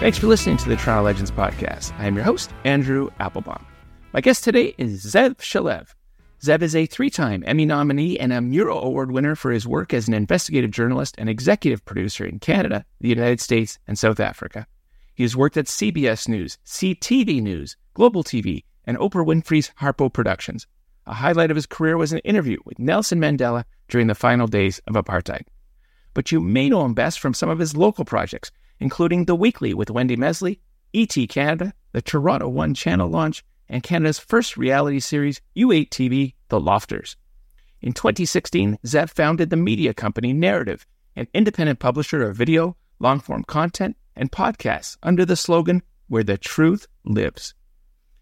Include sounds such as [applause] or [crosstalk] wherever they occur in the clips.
Thanks for listening to the Toronto Legends podcast. I am your host, Andrew Applebaum. My guest today is Zev Shalev. Zev is a three time Emmy nominee and a Murrow Award winner for his work as an investigative journalist and executive producer in Canada, the United States, and South Africa. He has worked at CBS News, CTV News, Global TV, and Oprah Winfrey's Harpo Productions. A highlight of his career was an interview with Nelson Mandela during the final days of apartheid. But you may know him best from some of his local projects, including The Weekly with Wendy Mesley, ET Canada, the Toronto One channel launch, and Canada's first reality series, U8 TV, The Lofters. In 2016, Zev founded the media company Narativ, an independent publisher of video, long form content, and podcasts under the slogan, Where the Truth Lives.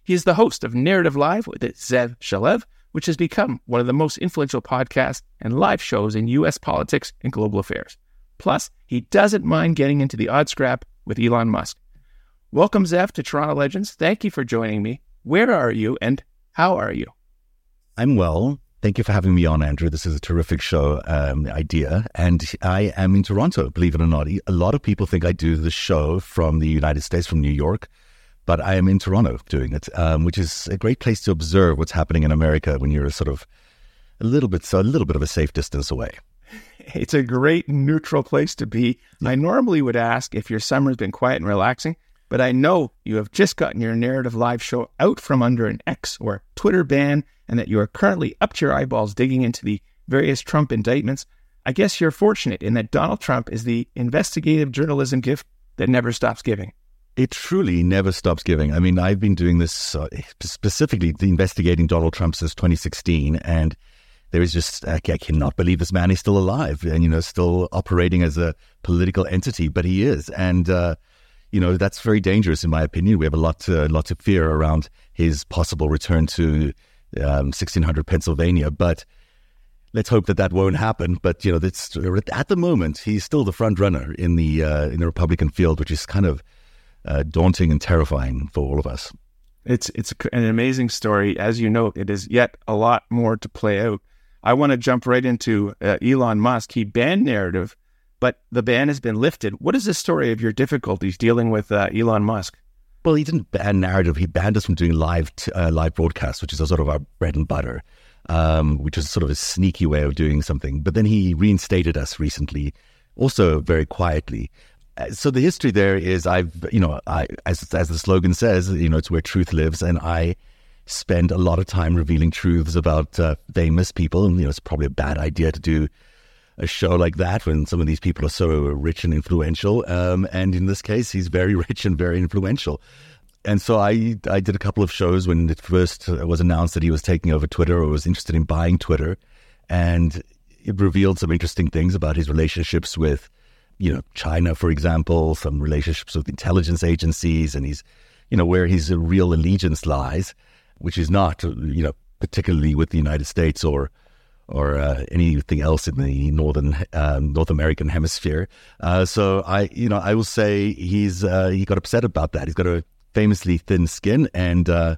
He is the host of Narativ Live with Zev Shalev, which has become one of the most influential podcasts and live shows in U.S. politics and global affairs. Plus, he doesn't mind getting into the odd scrap with Elon Musk. Welcome, Zev, to Toronto Legends. Thank you for joining me. Where are you and how are you? I'm well. Thank you for having me on, Andrew. This is a terrific show um, idea. And I am in Toronto, believe it or not. A lot of people think I do the show from the United States, from New York, but I am in Toronto doing it, um, which is a great place to observe what's happening in America when you're sort of a little bit, so a little bit of a safe distance away. It's a great neutral place to be. I normally would ask if your summer's been quiet and relaxing, but I know you have just gotten your Narativ live show out from under an X or Twitter ban and that you are currently up to your eyeballs digging into the various Trump indictments. I guess you're fortunate in that Donald Trump is the investigative journalism gift that never stops giving. It truly never stops giving. I mean, I've been doing this uh, specifically investigating Donald Trump since 2016, and there is just I cannot believe this man is still alive and you know still operating as a political entity, but he is, and uh, you know that's very dangerous in my opinion. We have a lot to, lot to fear around his possible return to um, 1600 Pennsylvania, but let's hope that that won't happen. But you know, that's at the moment he's still the front runner in the uh, in the Republican field, which is kind of uh, daunting and terrifying for all of us. It's it's an amazing story, as you know. It is yet a lot more to play out. I want to jump right into uh, Elon Musk. He banned Narativ, but the ban has been lifted. What is the story of your difficulties dealing with uh, Elon Musk? Well, he didn't ban Narativ. He banned us from doing live t- uh, live broadcasts, which is sort of our bread and butter, um, which is sort of a sneaky way of doing something. But then he reinstated us recently, also very quietly. Uh, so the history there is, I've you know, I as as the slogan says, you know, it's where truth lives, and I spend a lot of time revealing truths about uh, famous people. And, you know, it's probably a bad idea to do a show like that when some of these people are so rich and influential. Um, and in this case, he's very [laughs] rich and very influential. And so I, I did a couple of shows when it first was announced that he was taking over Twitter or was interested in buying Twitter. And it revealed some interesting things about his relationships with, you know, China, for example, some relationships with intelligence agencies, and he's, you know, where his real allegiance lies which is not, you know, particularly with the United States or or uh, anything else in the northern um, North American hemisphere. Uh, so I, you know, I will say he's uh, he got upset about that. He's got a famously thin skin, and uh,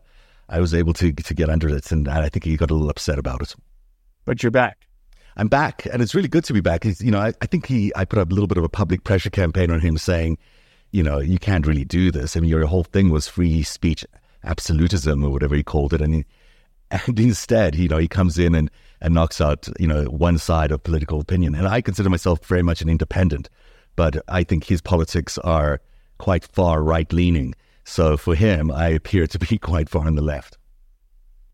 I was able to to get under it, and I think he got a little upset about it. But you're back. I'm back, and it's really good to be back. He's, you know, I, I think he I put up a little bit of a public pressure campaign on him, saying, you know, you can't really do this. I mean, your whole thing was free speech absolutism or whatever he called it. And, he, and instead, you know, he comes in and, and knocks out, you know, one side of political opinion. And I consider myself very much an independent, but I think his politics are quite far right leaning. So for him, I appear to be [laughs] quite far on the left.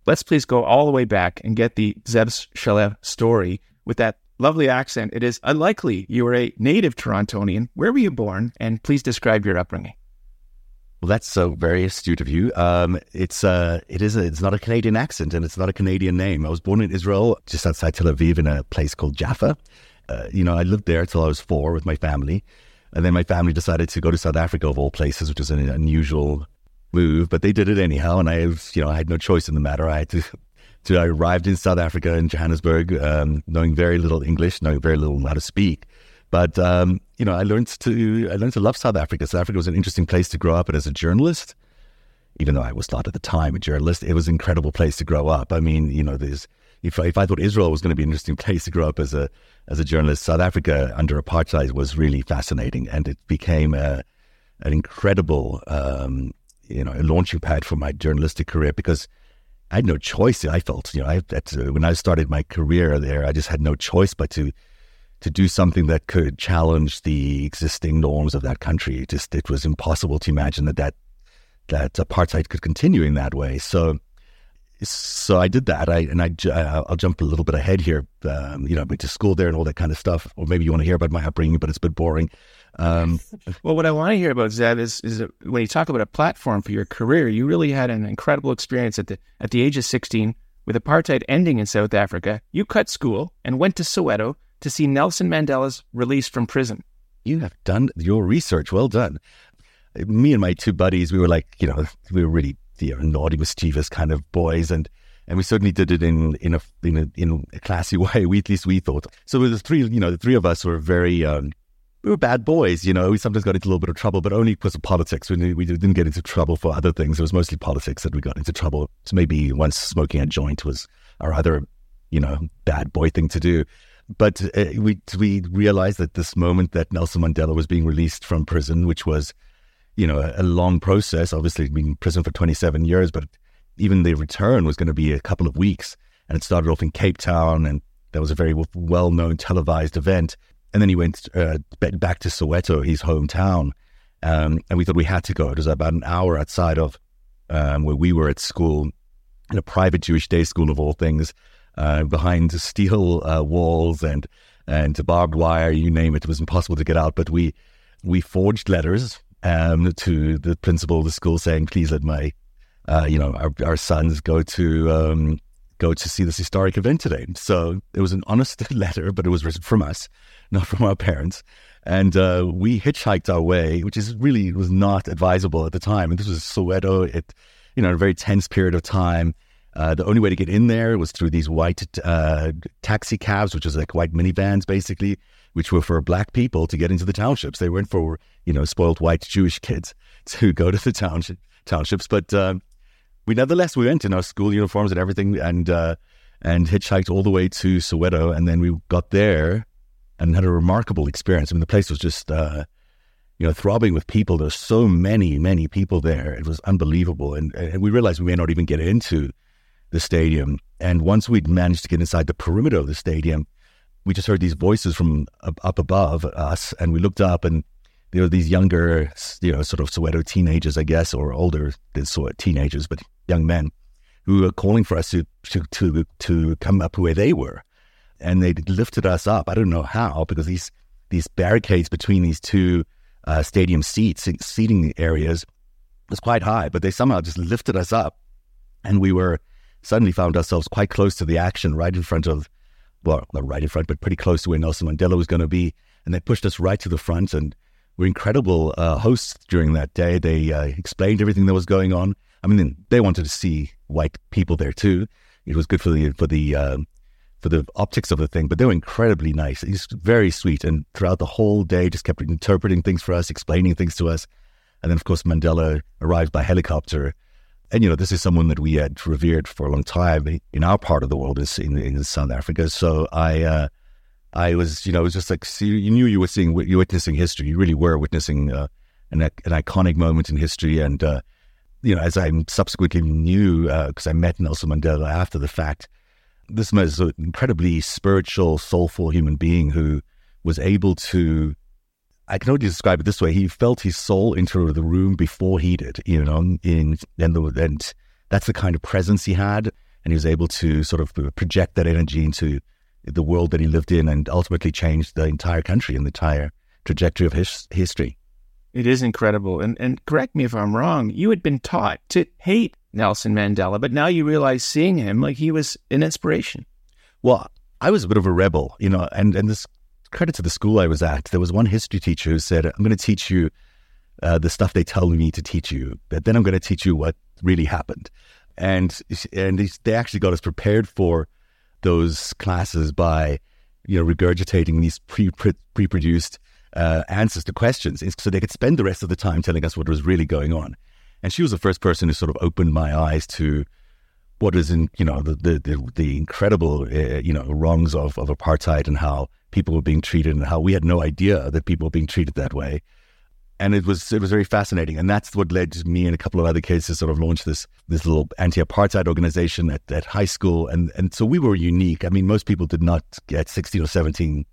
Let's please go all the way back and get the Zev Shalev story with that lovely accent. It is unlikely you are a native Torontonian. Where were you born? And please describe your upbringing. Well, that's so very astute of you. Um, it's uh, it is a, it's not a Canadian accent and it's not a Canadian name. I was born in Israel, just outside Tel Aviv, in a place called Jaffa. Uh, you know, I lived there till I was four with my family, and then my family decided to go to South Africa of all places, which is an unusual move, but they did it anyhow, and I, was, you know, I had no choice in the matter. I had to. [laughs] to I arrived in South Africa in Johannesburg, um, knowing very little English, knowing very little how to speak. But um, you know, I learned to I learned to love South Africa. South Africa was an interesting place to grow up, and as a journalist, even though I was not at the time a journalist, it was an incredible place to grow up. I mean, you know, there's if if I thought Israel was going to be an interesting place to grow up as a as a journalist, South Africa under apartheid was really fascinating, and it became a an incredible, um, you know, launching pad for my journalistic career because I had no choice. I felt, you know, I, when I started my career there, I just had no choice but to to do something that could challenge the existing norms of that country. It just it was impossible to imagine that that that apartheid could continue in that way. So so I did that. I and I I'll jump a little bit ahead here. Um, you know, I went to school there and all that kind of stuff. Or maybe you want to hear about my upbringing, but it's a bit boring. Um, [laughs] well, what I want to hear about Zev is is when you talk about a platform for your career, you really had an incredible experience at the at the age of sixteen with apartheid ending in South Africa. You cut school and went to Soweto to see Nelson Mandela's release from prison. You have done your research. Well done. Me and my two buddies, we were like, you know, we were really you know, naughty, mischievous kind of boys, and and we certainly did it in in a in a, in a classy [laughs] way. We at least we thought. So the three, you know, the three of us were very. Um, we were bad boys, you know. We sometimes got into a little bit of trouble, but only because of politics. We, we didn't get into trouble for other things. It was mostly politics that we got into trouble. So maybe once smoking a joint was our other, you know, bad boy thing to do. But uh, we we realized that this moment that Nelson Mandela was being released from prison, which was you know, a, a long process. Obviously, he'd been in prison for 27 years, but even the return was going to be a couple of weeks. And it started off in Cape Town, and that was a very well known televised event. And then he went uh, back to Soweto, his hometown. Um, and we thought we had to go. It was about an hour outside of um, where we were at school, in a private Jewish day school of all things, uh, behind steel uh, walls and and barbed wire, you name it. It was impossible to get out. But we we forged letters um, to the principal of the school saying, please let my, uh, you know, our, our sons go to um, go to see this historic event today. So it was an honest [laughs] letter, but it was written from us, not from our parents. And uh, we hitchhiked our way, which is really was not advisable at the time. And this was Soweto. It, you know, a very tense period of time. Uh, the only way to get in there was through these white uh, taxi cabs, which was like white minivans, basically which were for black people to get into the townships. They weren't for, you know, spoiled white Jewish kids [laughs] to go to the township, townships. But uh, we nevertheless, we went in our school uniforms and everything and, uh, and hitchhiked all the way to Soweto. And then we got there and had a remarkable experience. I mean, the place was just, uh, you know, throbbing with people. There's so many, many people there. It was unbelievable. And, and we realized we may not even get into the stadium. And once we'd managed to get inside the perimeter of the stadium, we just heard these voices from up above us, and we looked up, and there were these younger, you know, sort of Soweto teenagers, I guess, or older than Soweto teenagers, but young men who were calling for us to to to, to come up where they were, and they lifted us up. I don't know how because these these barricades between these two uh, stadium seats, seating areas, was quite high, but they somehow just lifted us up, and we were suddenly found ourselves quite close to the action, right in front of well, not right in front, but pretty close to where Nelson Mandela was going to be. And they pushed us right to the front and were incredible uh, hosts during that day. They uh, explained everything that was going on. I mean, they wanted to see white people there too. It was good for the for the um, for the optics of the thing, but they were incredibly nice. He's very sweet, and throughout the whole day, just kept interpreting things for us, explaining things to us. And then, of course, Mandela arrived by helicopter and you know, this is someone that we had revered for a long time in our part of the world, is in, in South Africa. So I, uh, I was, you know, it was just like see, you knew you were seeing, you witnessing history. You really were witnessing uh, an, an iconic moment in history. And uh, you know, as I subsequently knew, because uh, I met Nelson Mandela after the fact, this was an incredibly spiritual, soulful human being who was able to I can only describe it this way: he felt his soul enter the room before he did, you know, in and, the, and that's the kind of presence he had, and he was able to sort of project that energy into the world that he lived in, and ultimately change the entire country and the entire trajectory of his history. It is incredible, and and correct me if I'm wrong. You had been taught to hate Nelson Mandela, but now you realize seeing him like he was an inspiration. Well, I was a bit of a rebel, you know, and and this credit to the school I was at, there was one history teacher who said, I'm going to teach you uh, the stuff they tell me to teach you, but then I'm going to teach you what really happened. And and they actually got us prepared for those classes by, you know, regurgitating these pre produced uh, answers to questions, so they could spend the rest of the time telling us what was really going on. And she was the first person who sort of opened my eyes to what is in you know the the the, the incredible uh, you know wrongs of of apartheid and how people were being treated and how we had no idea that people were being treated that way. and it was it was very fascinating, and that's what led me and a couple of other kids to sort of launch this this little anti-apartheid organization at, at high school, and and so we were unique. I mean, most people did not at sixteen or seventeen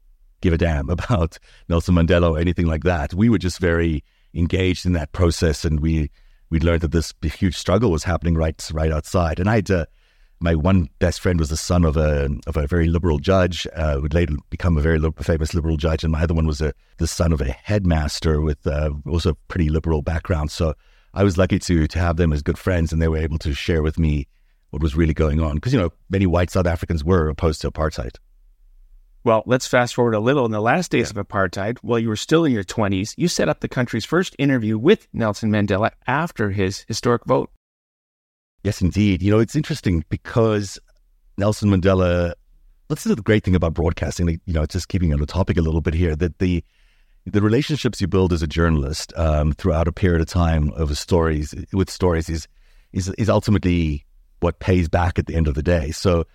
give a damn [laughs] about Nelson Mandela or anything like that. We were just very engaged in that process, and we we learned that this huge struggle was happening right right outside. And I had uh, my one best friend was the son of a of a very liberal judge, uh, would later become a very famous liberal judge, and my other one was a the son of a headmaster with uh, also a pretty liberal background. So I was lucky to to have them as good friends, and they were able to share with me what was really going on because you know many white South Africans were opposed to apartheid. Well, let's fast forward a little. In the last days of apartheid, while you were still in your 20s, you set up the country's first interview with Nelson Mandela after his historic vote. Yes, indeed. You know, it's interesting because Nelson Mandela. Is the great thing about broadcasting. You know, just keeping on the topic a little bit here. That the the relationships you build as a journalist um, throughout a period of time of stories with stories is is is ultimately what pays back at the end of the day. So,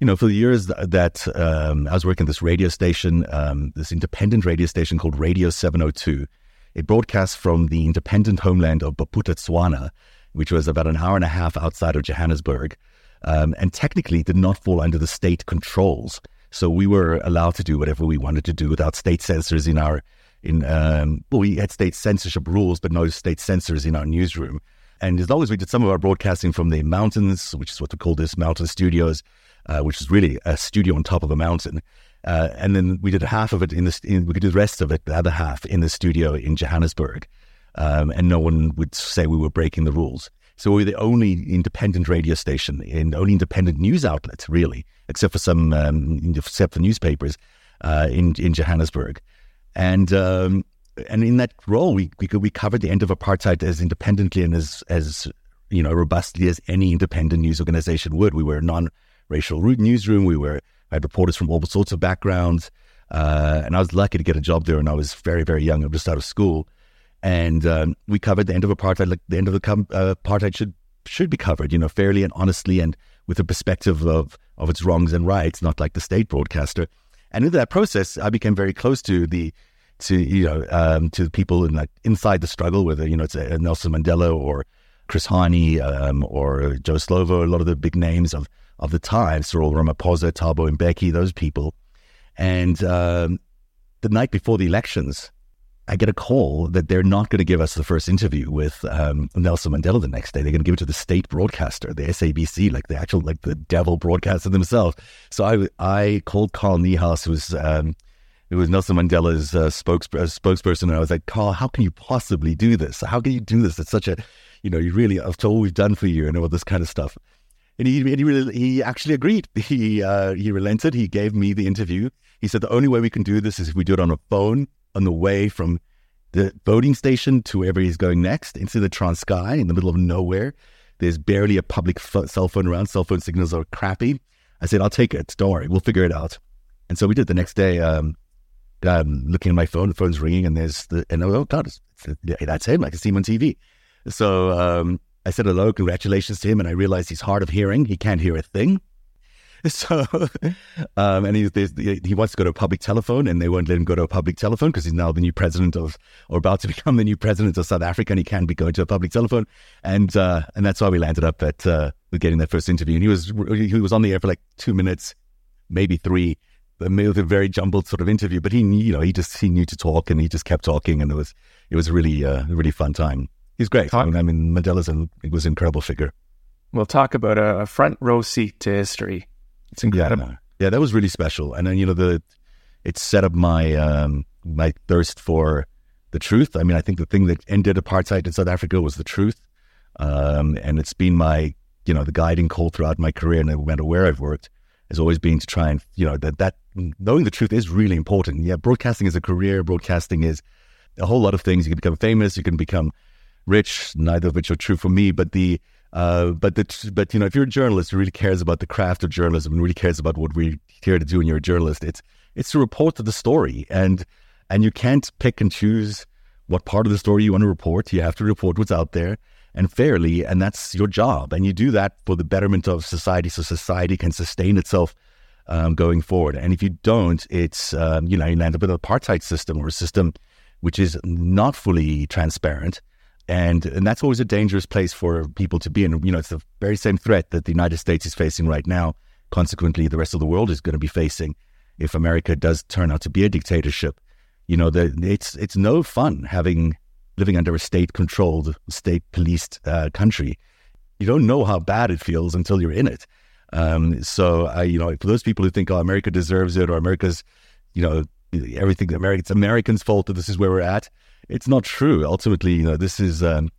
you know, for the years that, um, I was working this radio station, um, this independent radio station called Radio 702, it broadcasts from the independent homeland of Bophuthatswana, which was about an hour and a half outside of Johannesburg, um, and technically did not fall under the state controls. So we were allowed to do whatever we wanted to do without state censors in our in um, well, we had state censorship rules, but no state censors in our newsroom. And as long as we did some of our broadcasting from the mountains, which is what we call this mountain studios, uh, which is really a studio on top of a mountain, uh, and then we did half of it in the in, we could do the rest of it, the other half in the studio in Johannesburg um, and no one would say we were breaking the rules. So we are the only independent radio station and only independent news outlet, really, except for some, um, except for newspapers uh, in in Johannesburg, and um, and in that role, we we, we covered the end of apartheid as independently and as as you know robustly as any independent news organization would. We were a non-racial newsroom. We were I had reporters from all sorts of backgrounds, uh, and I was lucky to get a job there. And I was very very young. I was just out of school, and um, we covered the end of apartheid like the end of the com- uh, apartheid should should be covered, you know, fairly and honestly, and with a perspective of of its wrongs and rights, not like the state broadcaster. And in that process, I became very close to the to you know um, to people in like inside the struggle, whether you know it's a Nelson Mandela or Chris Hani um, or Joe Slovo, a lot of the big names of of the time, Cyril Ramaphosa, Thabo Mbeki, those people. And um, the night before the elections, I get a call that they're not going to give us the first interview with um, Nelson Mandela the next day. They're going to give it to the state broadcaster, the SABC, like the actual, like the devil broadcaster themselves. So I, I called Carl Niehaus, who was, um, who was Nelson Mandela's uh, spokes, uh, spokesperson, and I was like, Carl, how can you possibly do this? How can you do this? It's such a, you know, you really, after all we've done for you and all this kind of stuff. And he, and he, really, he actually agreed. [laughs] He, uh, he relented. He gave me the interview. He said the only way we can do this is if we do it on a phone on the way from the voting station to wherever he's going next into the Transkei in the middle of nowhere. There's barely a public cell phone around. Cell phone signals are crappy. I said, I'll take it. Don't worry. We'll figure it out. And so we did the next day. Um, um, looking at my phone, the phone's ringing, and there's the, and oh God, that's him. I can see him on TV. So um, I said hello, congratulations to him, and I realized he's hard of hearing. He can't hear a thing. [laughs] So, um, and he, he wants to go to a public telephone, and they won't let him go to a public telephone because he's now the new president of, or about to [laughs] become the new president of South Africa, and he can't be going to a public telephone, and uh, and that's why we landed up at uh, getting that first interview. And he was he was on the air for like two minutes, maybe three, with a very jumbled sort of interview. But he, you know, he just he knew to talk, and he just kept talking, and it was it was really uh, a really fun time. He's great. Talk- I mean, Mandela's an, was an incredible figure. We'll talk about a front row seat to history it's incredible. Yeah, yeah, that was really special. And then you know the it set up my um, my thirst for the truth. I mean, I think the thing that ended apartheid in South Africa was the truth, um, and it's been my you know the guiding call throughout my career, no matter where I've worked, has always been to try and you know that that knowing the truth is really important. Yeah, broadcasting is a career. Broadcasting is a whole lot of things. You can become famous. You can become rich. Neither of which are true for me, but the uh, but the, but you know, if you're a journalist who really cares about the craft of journalism and really cares about what we're here to do, and you're a journalist, it's it's to report the story, and and you can't pick and choose what part of the story you want to report. You have to report what's out there and fairly, and that's your job. And you do that for the betterment of society, so society can sustain itself um, going forward. And if you don't, it's um, you know you land up with an apartheid system or a system which is not fully transparent. And, and that's always a dangerous place for people to be in. You know, it's the very same threat that the United States is facing right now. Consequently, the rest of the world is going to be facing if America does turn out to be a dictatorship. You know, the, it's it's no fun having living under a state-controlled, state-policed uh, country. You don't know how bad it feels until you're in it. Um, so, I, you know, for those people who think, "Oh, America deserves it," or America's, you know, everything America, it's Americans' fault that this is where we're at it's not true. Ultimately, you know, this is um,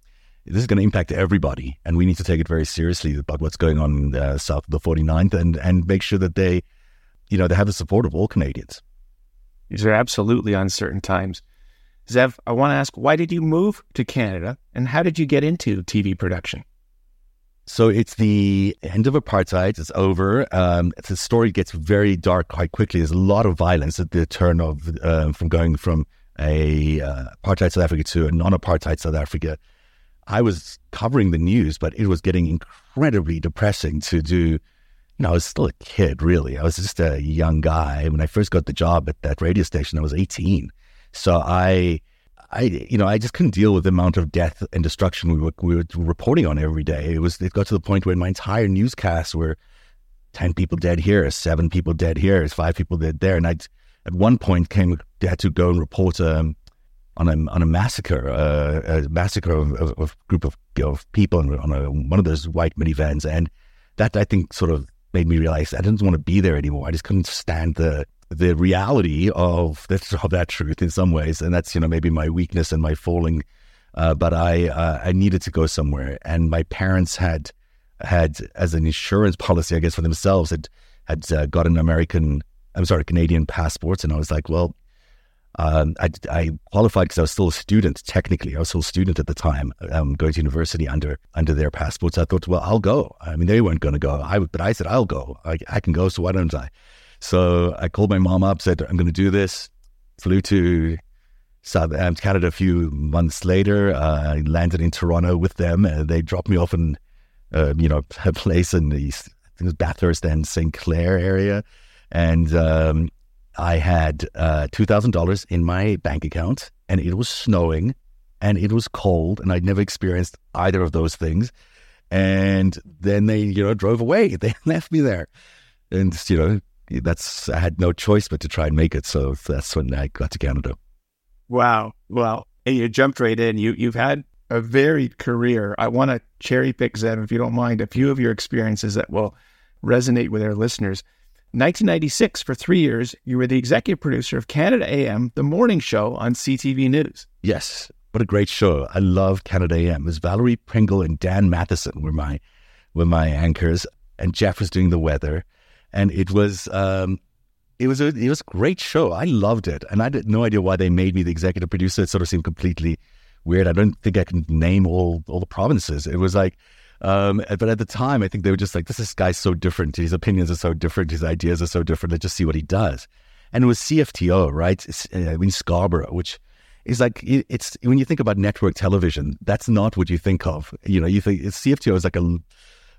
this is going to impact everybody, and we need to take it very seriously about what's going on uh, south of the 49th, and and make sure that they, you know, they have the support of all Canadians. These are absolutely uncertain times. Zev, I want to ask, why did you move to Canada, and how did you get into TV production? So it's the end of apartheid. It's over. Um, the story gets very dark quite quickly. There's a lot of violence at the turn of um, from going from a uh, apartheid South Africa to a non-apartheid South Africa. I was covering the news, but it was getting incredibly depressing to do. You know, I was still a kid, really. I was just a young guy when I first got the job at that radio station. I was 18, so I, I, you know, I just couldn't deal with the amount of death and destruction we were, we were reporting on every day. It was it got to the point where my entire newscasts were ten people dead here, seven people dead here, five people dead there, and I at one point came had to go and report um, on a on a massacre, uh, a massacre of, of, of a group of, of people on a, one of those white minivans, and that I think sort of made me realize I didn't want to be there anymore. I just couldn't stand the the reality of that of that truth in some ways, and that's you know maybe my weakness and my falling. Uh, but I uh, I needed to go somewhere, and my parents had had as an insurance policy, I guess for themselves, had had uh, got an American I'm sorry, Canadian passports. And I was like, well, um, I, I, qualified because I was still a student. Technically, I was still a student at the time, um, going to university under under their passports. I thought, well, I'll go. I mean, they weren't going to go. I but I said, I'll go. I, I, can go. So why don't I? So I called my mom up, said, I'm going to do this. Flew to South um, Canada a few months later. Uh, I landed in Toronto with them. they dropped me off in, uh, you know, [laughs] a place in the I think it was Bathurst and St. Clair area and um, I had uh, two thousand dollars in my bank account, and it was snowing, and it was cold, and I'd never experienced either of those things. And then they, you know, drove away. [laughs] They left me there, and you know, that's I had no choice but to try and make it. So that's when I got to Canada. Wow. Well, you jumped right in. You you've had a varied career. I want to cherry pick, Zev, if you don't mind, a few of your experiences that will resonate with our listeners. 1996, for three years, you were the executive producer of Canada AM, the morning show on CTV News. Yes, what a great show! I love Canada AM. It was Valerie Pringle and Dan Matheson were my were my anchors, and Jeff was doing the weather, and it was um, it was a it was a great show. I loved it, and I had no idea why they made me the executive producer. It sort of seemed completely weird. I don't think I can name all all the provinces. It was like um, but at the time, I think they were just like, this, this guy's so different. His opinions are so different. His ideas are so different. Let's just see what he does. And it was CFTO, right? It's, uh, I mean, Scarborough, which is like, it's when you think about network television, that's not what you think of. You know, you think CFTO is like a,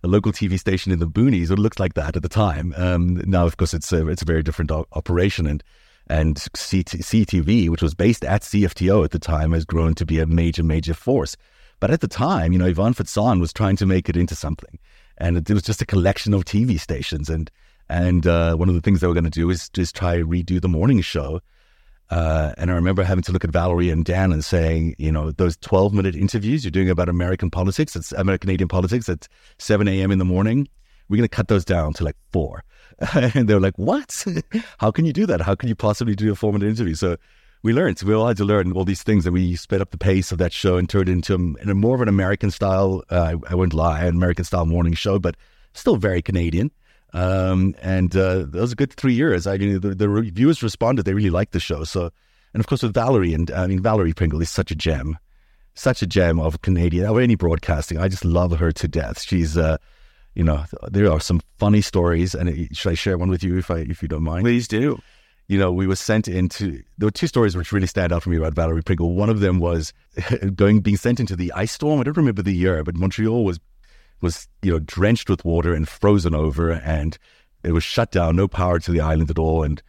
a local TV station in the boonies. It looked like that at the time. Um, now, of course, it's a, it's a very different operation. And and CTV, which was based at CFTO at the time, has grown to be a major, major force. But at the time, you know, Ivan Fecan was trying to make it into something. And it, was just a collection of TV stations. And and uh, one of the things they were going to do is just try redo the morning show. Uh, and I remember having to look at Valerie and Dan and saying, you know, those 12 minute interviews you're doing about American politics, it's American Canadian politics at 7 a.m. in the morning. We're going to cut those down to like four. [laughs] and they were like, what? [laughs] How can you do that? How can you possibly do a four minute interview? So we learned. We all had to learn all these things, and we sped up the pace of that show and turned it into a, more of an American style. Uh, I, I won't lie, an American style morning show, but still very Canadian. Um, and uh, a good three years. I mean, the, the reviewers responded; they really liked the show. So, and of course with Valerie, and I mean Valerie Pringle is such a gem, such a gem of Canadian or any broadcasting. I just love her to death. She's, uh, you know, there are some funny stories, and should I share one with you if I if you don't mind? Please do you know, we were sent into. There were two stories which really stand out for me about Valerie Pringle. One of them was [laughs] going being sent into the ice storm. I don't remember the year, but Montreal was was you know drenched with water and frozen over, and it was shut down, no power to the island at all. And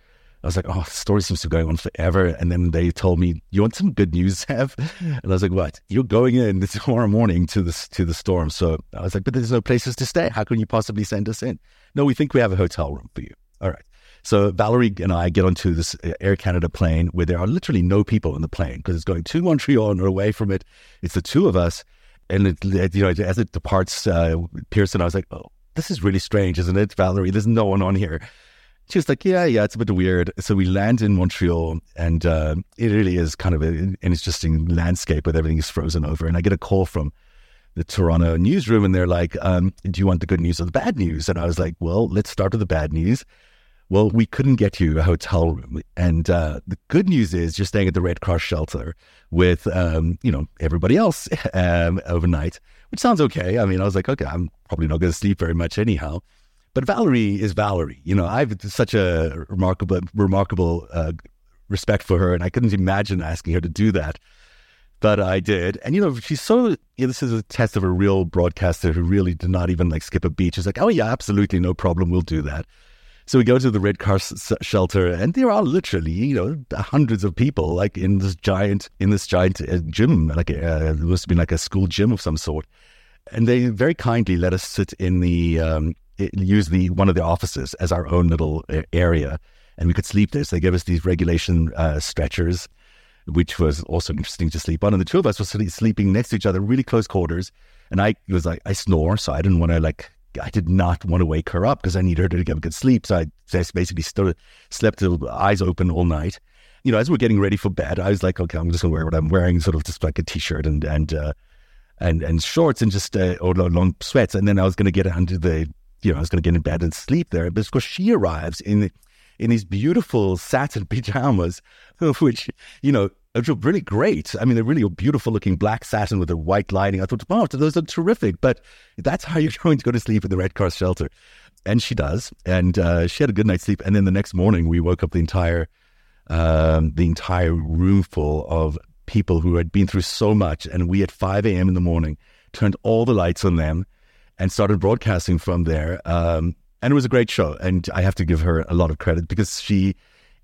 I was like, oh, the story seems to be going on forever. And then they told me, you want some good news, [laughs] Zev? And I was like, what? You're going in [laughs] tomorrow morning to the, to the storm. So I was like, but there's no places to stay. How can you possibly send us in? No, we think we have a hotel room for you. All right. So Valerie and I get onto this Air Canada plane where there are literally no people in the plane because it's going to Montreal and away from it. It's the two of us. And it, you know, as it departs uh, Pearson, I was like, oh, this is really strange, isn't it, Valerie? There's no one on here. She was like, yeah, yeah, it's a bit weird. So we land in Montreal, and uh, it really is kind of an interesting landscape with everything is frozen over. And I get a call from the Toronto newsroom, and they're like, um, "Do you want the good news or the bad news?" And I was like, "Well, let's start with the bad news." Well, we couldn't get you a hotel room, and uh, the good news is you're staying at the Red Cross shelter with, um, you know, everybody else [laughs] um, overnight, which sounds okay. I mean, I was like, okay, I'm probably not going to sleep very much anyhow. But Valerie is Valerie. You know, I've such a remarkable, remarkable uh, respect for her, and I couldn't imagine asking her to do that. But I did. And, you know, she's so, you know, this is a test of a real broadcaster who really did not even like skip a beat. She's like, oh, yeah, absolutely, no problem. We'll do that. So we go to the Red Cross shelter, and there are literally, you know, hundreds of people like in this giant, in this giant uh, gym, like uh, it must have been like a school gym of some sort. And they very kindly let us sit in the um, use the one of the offices as our own little area, and we could sleep there. So they gave us these regulation uh, stretchers, which was also interesting to sleep on. And the two of us were sleeping next to each other, really close quarters. And I was like, I snore, so I didn't want to like. I did not want to wake her up because I needed her to get a good sleep. So I basically stood, slept with eyes open all night. You know, as we're getting ready for bed, I was like, okay, I'm just gonna wear what I'm wearing, sort of just like a t-shirt and and uh, and and shorts and just uh, or long sweats. And then I was gonna get under the you know, I was going to get in bed and sleep there. But of course, she arrives in in these beautiful satin [laughs] pajamas, [laughs] which you know are really great. I mean, they're really beautiful looking black satin with a white lining. I thought, wow, those are terrific. But that's how you're [laughs] going to go to sleep in the Red Cross shelter. And she does, and uh, she had a good night's sleep. And then the next morning, we woke up the entire um, the entire room full of people who had been through so much. And we at 5 a.m. in the morning turned all the lights on them and started broadcasting from there. Um, and it was a great show. And I have to give her a lot of credit because she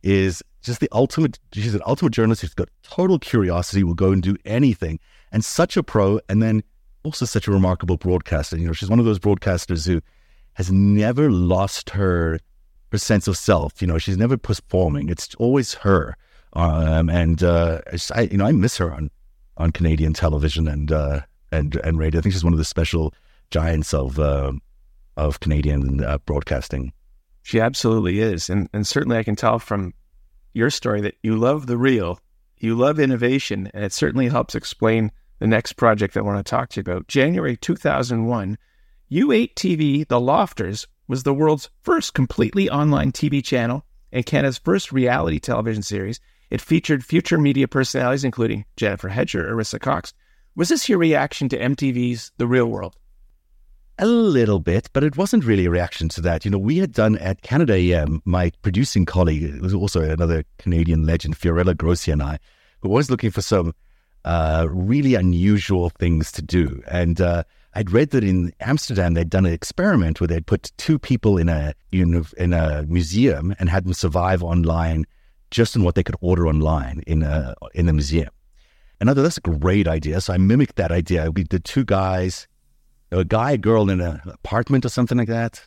is just the ultimate, she's an ultimate journalist who's got total curiosity, will go and do anything, and such a pro, and then also such a remarkable broadcaster. You know, she's one of those broadcasters who has never lost her her sense of self. You know, she's never performing. It's always her. Um, and uh, I, you know, I miss her on on Canadian television and uh, and and radio. I think she's one of the special giants of uh, of Canadian uh, broadcasting. She absolutely is, and and certainly I can tell from your story that you love the real, you love innovation, and it certainly helps explain the next project I want to talk to you about. January 2001, U8 TV, The Lofters, was the world's first completely online TV channel and Canada's first reality television series. It featured future media personalities, including Jennifer Hedger, Arisa Cox. Was this your reaction to MTV's The Real World? A little bit, but it wasn't really a reaction to that. You know, we had done at Canada AM, my producing colleague, was also another Canadian legend, Fiorella Grossi and I, who was looking for some uh, really unusual things to do. And uh, I'd read that in Amsterdam, they'd done an experiment where they'd put two people in a, in in a museum and had them survive online just in what they could order online in a, in the museum. And I thought that's a great idea. So I mimicked that idea. We did two guys a guy, a girl in an apartment or something like that.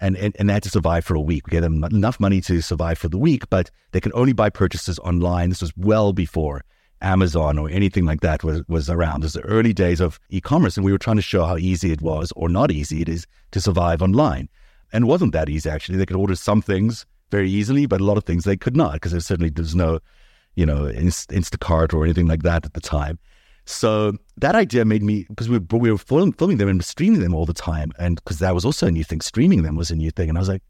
And, and, and they had to survive for a week. We gave them enough money to survive for the week, but they could only buy purchases online. This was well before Amazon or anything like that was, was around. It was the early days of e commerce, and we were trying to show how easy it was or not easy it is to survive online. And it wasn't that easy, actually. They could order some things very easily, but a lot of things they could not because there certainly there's no, you know, Instacart or anything like that at the time. So that idea made me because we, we were film, filming them and streaming them all the time, and because that was also a new thing. Streaming them was a new thing, and I was like,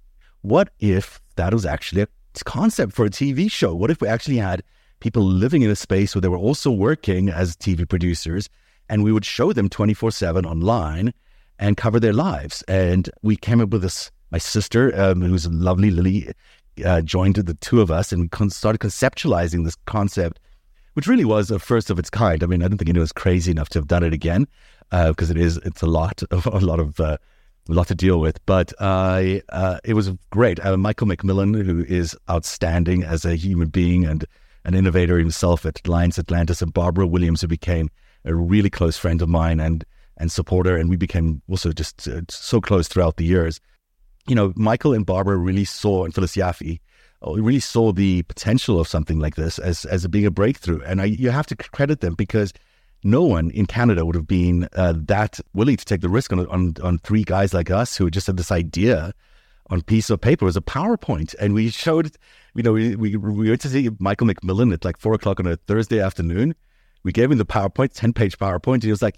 what if that was actually a concept for a TV show? What if we actually had people living in a space where they were also working as TV producers, and we would show them twenty four seven online and cover their lives? And we came up with this. My sister, um, who's lovely Lily, uh, joined the two of us, and we con- started conceptualizing this concept which really was a first of its kind. I mean, I don't think anyone was crazy enough to have done it again because uh, it is it's a lot [laughs] of a lot of uh, a lot to deal with. But uh, it was great. Uh, Michael MacMillan, who is outstanding as a human being and an innovator himself at Alliance Atlantis, and Barbara Williams, who became a really close friend of mine and and supporter, and we became also just uh, so close throughout the years. You know, Michael and Barbara really saw, in Phyllis Yaffe, really saw the potential of something like this as as being a breakthrough, and I, you have to credit them because no one in Canada would have been uh, that willing to take the risk on, on on three guys like us who just had this idea on piece of paper. Was a PowerPoint, and we showed, you know, we we, we went to see Michael MacMillan at like four o'clock on a Thursday afternoon. We gave him the PowerPoint, ten page PowerPoint, and he was like,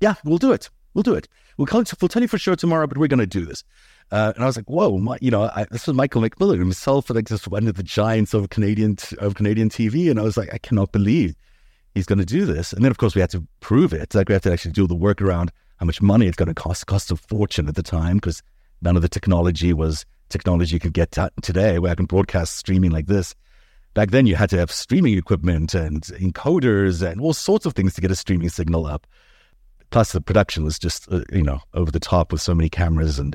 "Yeah, we'll do it. We'll do it. We'll, it, we'll tell you for sure tomorrow, but we're going to do this." Uh, and I was like, "Whoa!" My, you know, I, this was Michael MacMillan himself, like just one of the giants of Canadian of Canadian TV, and I was like, I cannot believe he's going to do this. And then, of course, we had to prove it. Like we had to actually do the work around how much money it's going to cost. Cost a fortune at the time because none of the technology was technology you could get t- today, where I can broadcast streaming like this. Back then, you had to have streaming equipment and encoders and all sorts of things to get a streaming signal up. Plus, the production was just uh, you know over the top with so many cameras and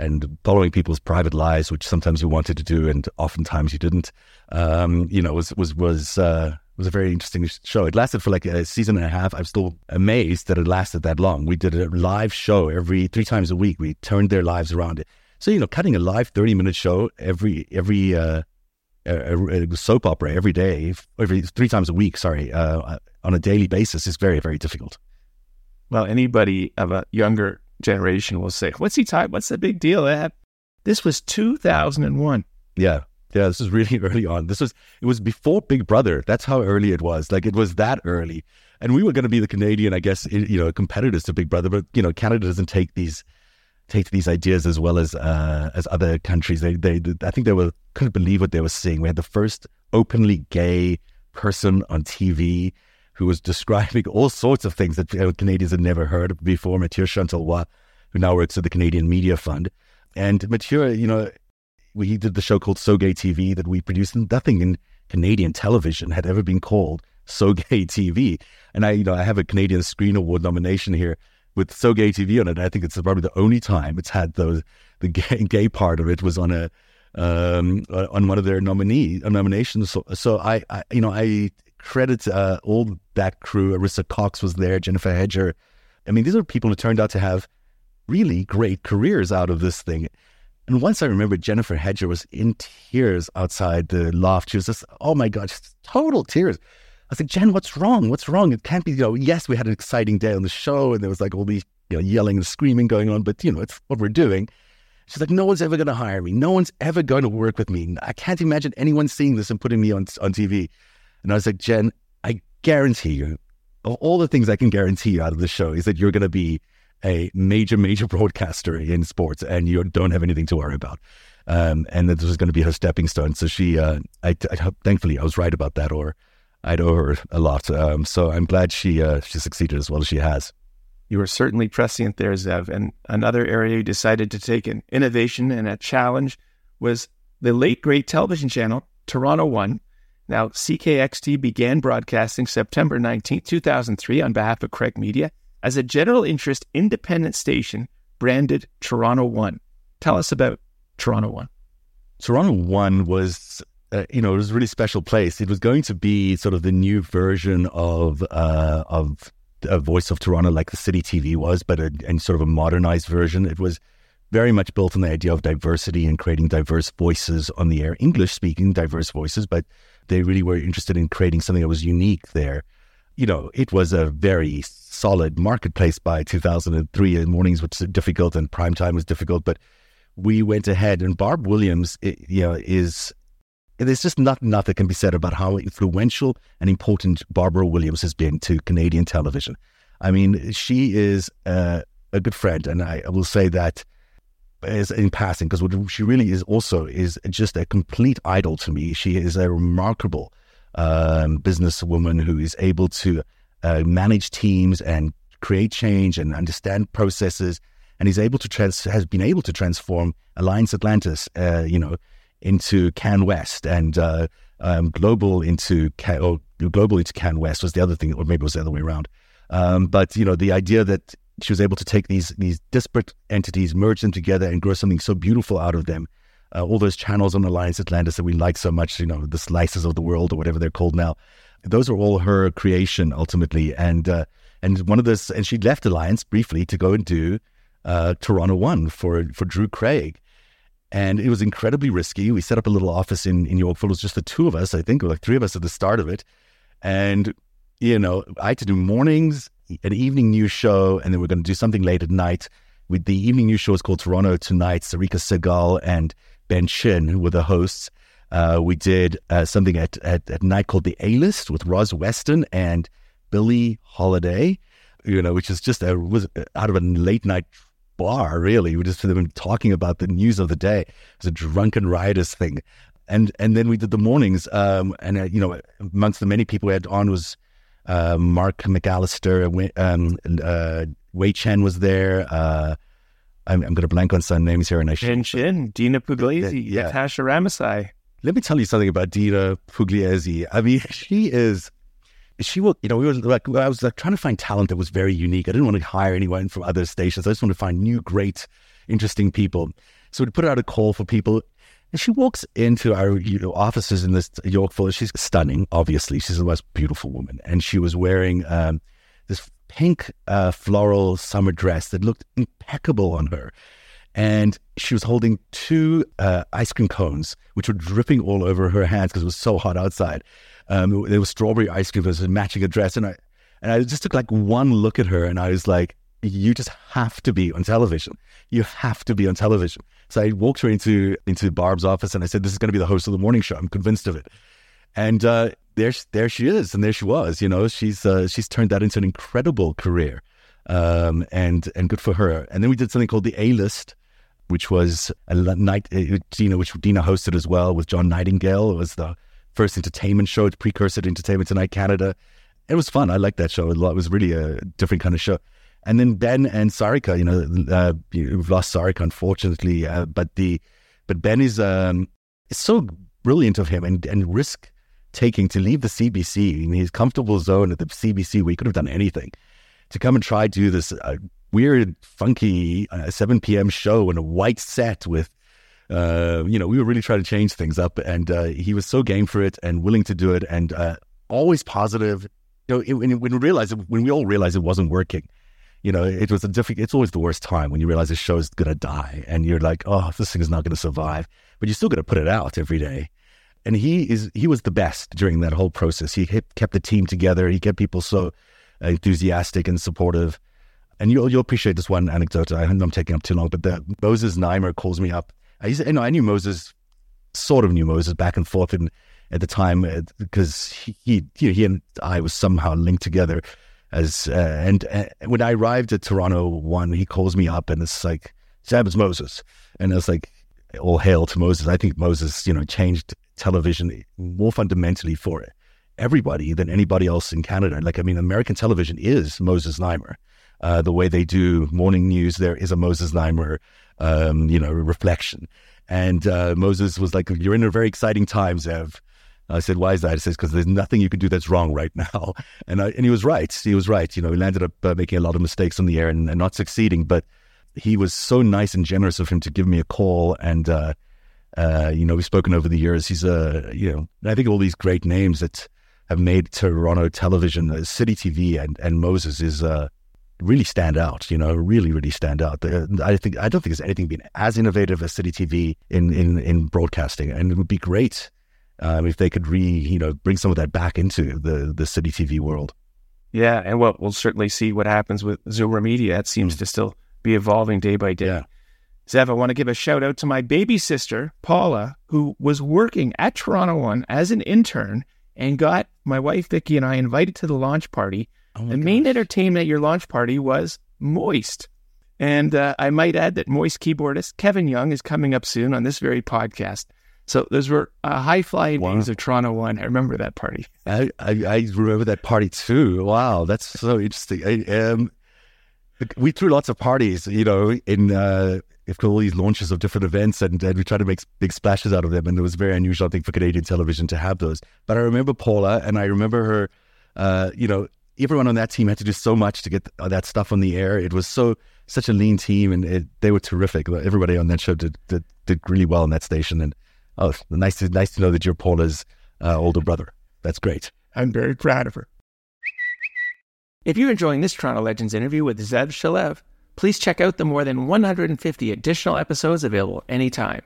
and following people's private lives, which sometimes you wanted to do and oftentimes you didn't. Um, you know, was was was uh, was a very interesting show. It lasted for like a season and a half. I'm still amazed that it lasted that long. We did a live show every three times a week. We turned their lives around. it. So you know, cutting a live 30 minute show every every uh, a, a soap opera every day, every three times a week. Sorry, uh, on a daily basis is very very difficult. Well, anybody of a younger generation will say, "What's he talking? What's the big deal?" This was 2001. Yeah, yeah, this is really [laughs] early on. This was it was before Big Brother. That's how early it was. Like it was that early, and we were going to be the Canadian, I guess, you know, competitors to Big Brother. But you know, Canada doesn't take these take these ideas as well as uh, as other countries. They, they, I think they were couldn't believe what they were seeing. We had the first openly gay person on TV who was describing all sorts of things that Canadians had never heard of before. Mathieu Chantelois, who now works at the Canadian Media Fund, and Mathieu, you know, we did the show called So Gay TV that we produced, and nothing in Canadian television had ever been called So Gay TV. And I, you know, I have a Canadian Screen Award nomination here with So Gay TV on it. I think it's probably the only time it's had those the gay, gay part of it was on a um, on one of their nominee uh, nominations. So, so I, I, you know, I credit uh, all that crew. Arisa Cox was there, Jennifer Hedger. I mean, these are people who turned out to have really great careers out of this thing. And once I remember Jennifer Hedger was in tears outside the loft. She was just, oh my God, just total tears. I was like, Jen, what's wrong? What's wrong? It can't be, you know, yes, we had an exciting day on the show and there was like all these, you know, yelling and screaming going on, but you know, it's what we're doing. She's like, no one's ever going to hire me. No one's ever going to work with me. I can't imagine anyone seeing this and putting me on, on TV. And I was like, Jen, I guarantee you, all the things I can guarantee you out of the show is that you're going to be a major, major [laughs] broadcaster in sports, and you don't have anything to worry about. Um, and that this was going to be her stepping stone. So she, uh, I, I, thankfully, I was right about that, or I'd owe her a lot. Um, so I'm glad she uh, she succeeded as well as she has. You were certainly prescient there, Zev. And another area you decided to take an innovation and a challenge was the late great television channel Toronto One. Now, CKXT began broadcasting September 19, 2003, on behalf of Craig Media as a general interest independent station branded Toronto One. Tell us about Toronto One. Toronto One was, uh, you know, it was a really special place. It was going to be sort of the new version of uh, of a Voice of Toronto, like the City TV was, but a, and sort of a modernized version. It was very much built on the idea of diversity and creating diverse voices on the air, English speaking diverse voices, but they really were interested in creating something that was unique there you know, it was a very solid marketplace by 2003. And mornings were difficult and prime time was difficult, but we went ahead. And Barb Williams, it, you know, is there's just not enough that can be said about how influential and important Barbara Williams has been to Canadian television. I mean, she is uh, a good friend, and I will say that is in passing because she really is also is just a complete idol to me. She is a remarkable um, businesswoman who is able to uh, manage teams and create change and understand processes, and is able to trans- has been able to transform Alliance Atlantis, uh, you know, into CanWest and uh, um, global into Can, or global into CanWest was the other thing, or maybe it was the other way around. Um, but you know, the idea that she was able to take these these disparate entities, merge them together, and grow something so beautiful out of them. Uh, all those channels on Alliance Atlantis that we like so much, you know, the slices of the world or whatever they're called now. Those are all her creation ultimately, and uh, and one of those, and she left Alliance briefly to go and do uh, Toronto One for for Drew Craig, and it was incredibly risky. We set up a little office in in Yorkville. It was just the two of us, I think, or like three of us at the start of it, and you know, I had to do mornings, an evening news show, and then we're going to do something late at night. With the evening news show is called Toronto Tonight. Sarika Sehgal and Ben Chin, who were the hosts. Uh, we did uh, something at, at, at night called the A List with Roz Weston and Billie Holiday. You know, which is just a was out of a late night bar. Really, we just been talking about the news of the day. It was a drunken riotous thing, and and then we did the mornings. Um, and uh, you know, amongst the many people we had on was uh, Mark McAllister, um, uh, Wei Chen was there. Uh, I'm, I'm going to blank on some names here, and I should. Chen Dina Pugliese, yeah. Natasha Ramasai. Let me tell you something about Dina Pugliese. I mean, she is. She will, you know, we were like, I was like trying to find talent that was very unique. I didn't want to hire anyone from other stations. I just want to find new, great, interesting people. So we put out a call for people and she walks into our you know, offices in this Yorkville. She's stunning, obviously. She's the most beautiful woman. And she was wearing um, this pink uh, floral summer dress that looked impeccable on her. And she was holding two uh, ice cream cones, which were dripping all over her hands because it was so hot outside. Um, there was strawberry ice cream, it was matching a dress. And I, and I just took like one look at her and I was like, you just have to be on television. You have to be on television. So I walked her into into Barb's office and I said, "This is going to be the host of the morning show. I'm convinced of it." And uh, there, there she is, and there she was. You know, she's uh, she's turned that into an incredible career, um, and and good for her. And then we did something called the A List, which was a night, uh, Dina, which Dina hosted as well with John Nightingale. It was the first entertainment show, precursor to Entertainment Tonight Canada. It was fun. I liked that show a lot. It was really a different kind of show. And then Ben and Sarika, you know, uh, we've lost Sarika unfortunately, uh, but the but Ben is um, is so brilliant of him and and risk taking to leave the CBC in his comfortable zone at the CBC where he could have done anything to come and try to do this uh, weird, funky uh, 7 p.m. show in a white set with. Uh, you know, we were really trying to change things up, and uh, he was so game for it and willing to do it, and always positive. You know, when, when we realized, it, when we all realized it wasn't working, you know, it was a difficult, it's always the worst time when you realize the show is going to die and you're like, oh, this thing is not going to survive, but you're still going to put it out every day. And he is, he was the best during that whole process. He kept the team together. He kept people so enthusiastic and supportive. And you'll, you'll appreciate this one anecdote. I know I'm taking up too long, but the, Moses Znaimer calls me up. I, you know, I knew Moses, sort of knew Moses back and forth and at the time because uh, he, he, he and I was somehow linked together as uh, and uh, when I arrived at Toronto one, he calls me up and it's like Sam is Moses, and I was like all hail to Moses. I think Moses, you know, changed television more fundamentally for everybody than anybody else in Canada. Like I mean, American television is Moses Znaimer. Uh, the way they do morning news, there is a Moses Znaimer, um, you know, reflection. And uh, Moses was like, "You're in a very exciting time, Zev." I said, why is that? He says, because there's nothing you can do that's wrong right now. And, I, and he was right. He was right. You know, he landed up uh, making a lot of mistakes on the air and, and, not succeeding. But he was so nice and generous of him to give me a call. And, uh, uh, you know, we've spoken over the years. He's a, you know, I think all these great names that have made Toronto television, uh, City TV and, and Moses is, uh, really stand out, you know, really, really stand out. I think I don't think there's anything been as innovative as City TV in, in, in broadcasting. And it would be great um, if they could re you know bring some of that back into the the city TV world. Yeah, and we'll we'll certainly see what happens with Zoomer Media. It seems to still be evolving day by day. Yeah. Zev, I want to give a shout out to my baby sister Paula, who was working at Toronto One as an intern and got my wife Vicky and I invited to the launch party. Oh the gosh. main entertainment at your launch party was Moist. And uh, I might add that Moist keyboardist Kevin Young is coming up soon on this very podcast. So those were uh, high flying wow. of Toronto One. I remember that party. I, I, I, remember that party too. Wow, that's so interesting. I, um, we threw lots of parties, you know, in uh, all these launches of different events, and, and we tried to make big splashes out of them. And it was very unusual, I think, for Canadian television to have those. But I remember Paula, and I remember her, uh, you know, everyone on that team had to do so much to get that stuff on the air. It was so such a lean team, and it, they were terrific. Everybody on that show did, did, did really well on that station, and oh, nice to nice to know that you're Paula's uh, older brother. That's great. I'm very proud of her. If you're enjoying this Toronto Legends interview with Zev Shalev, please check out the more than 150 additional episodes available anytime.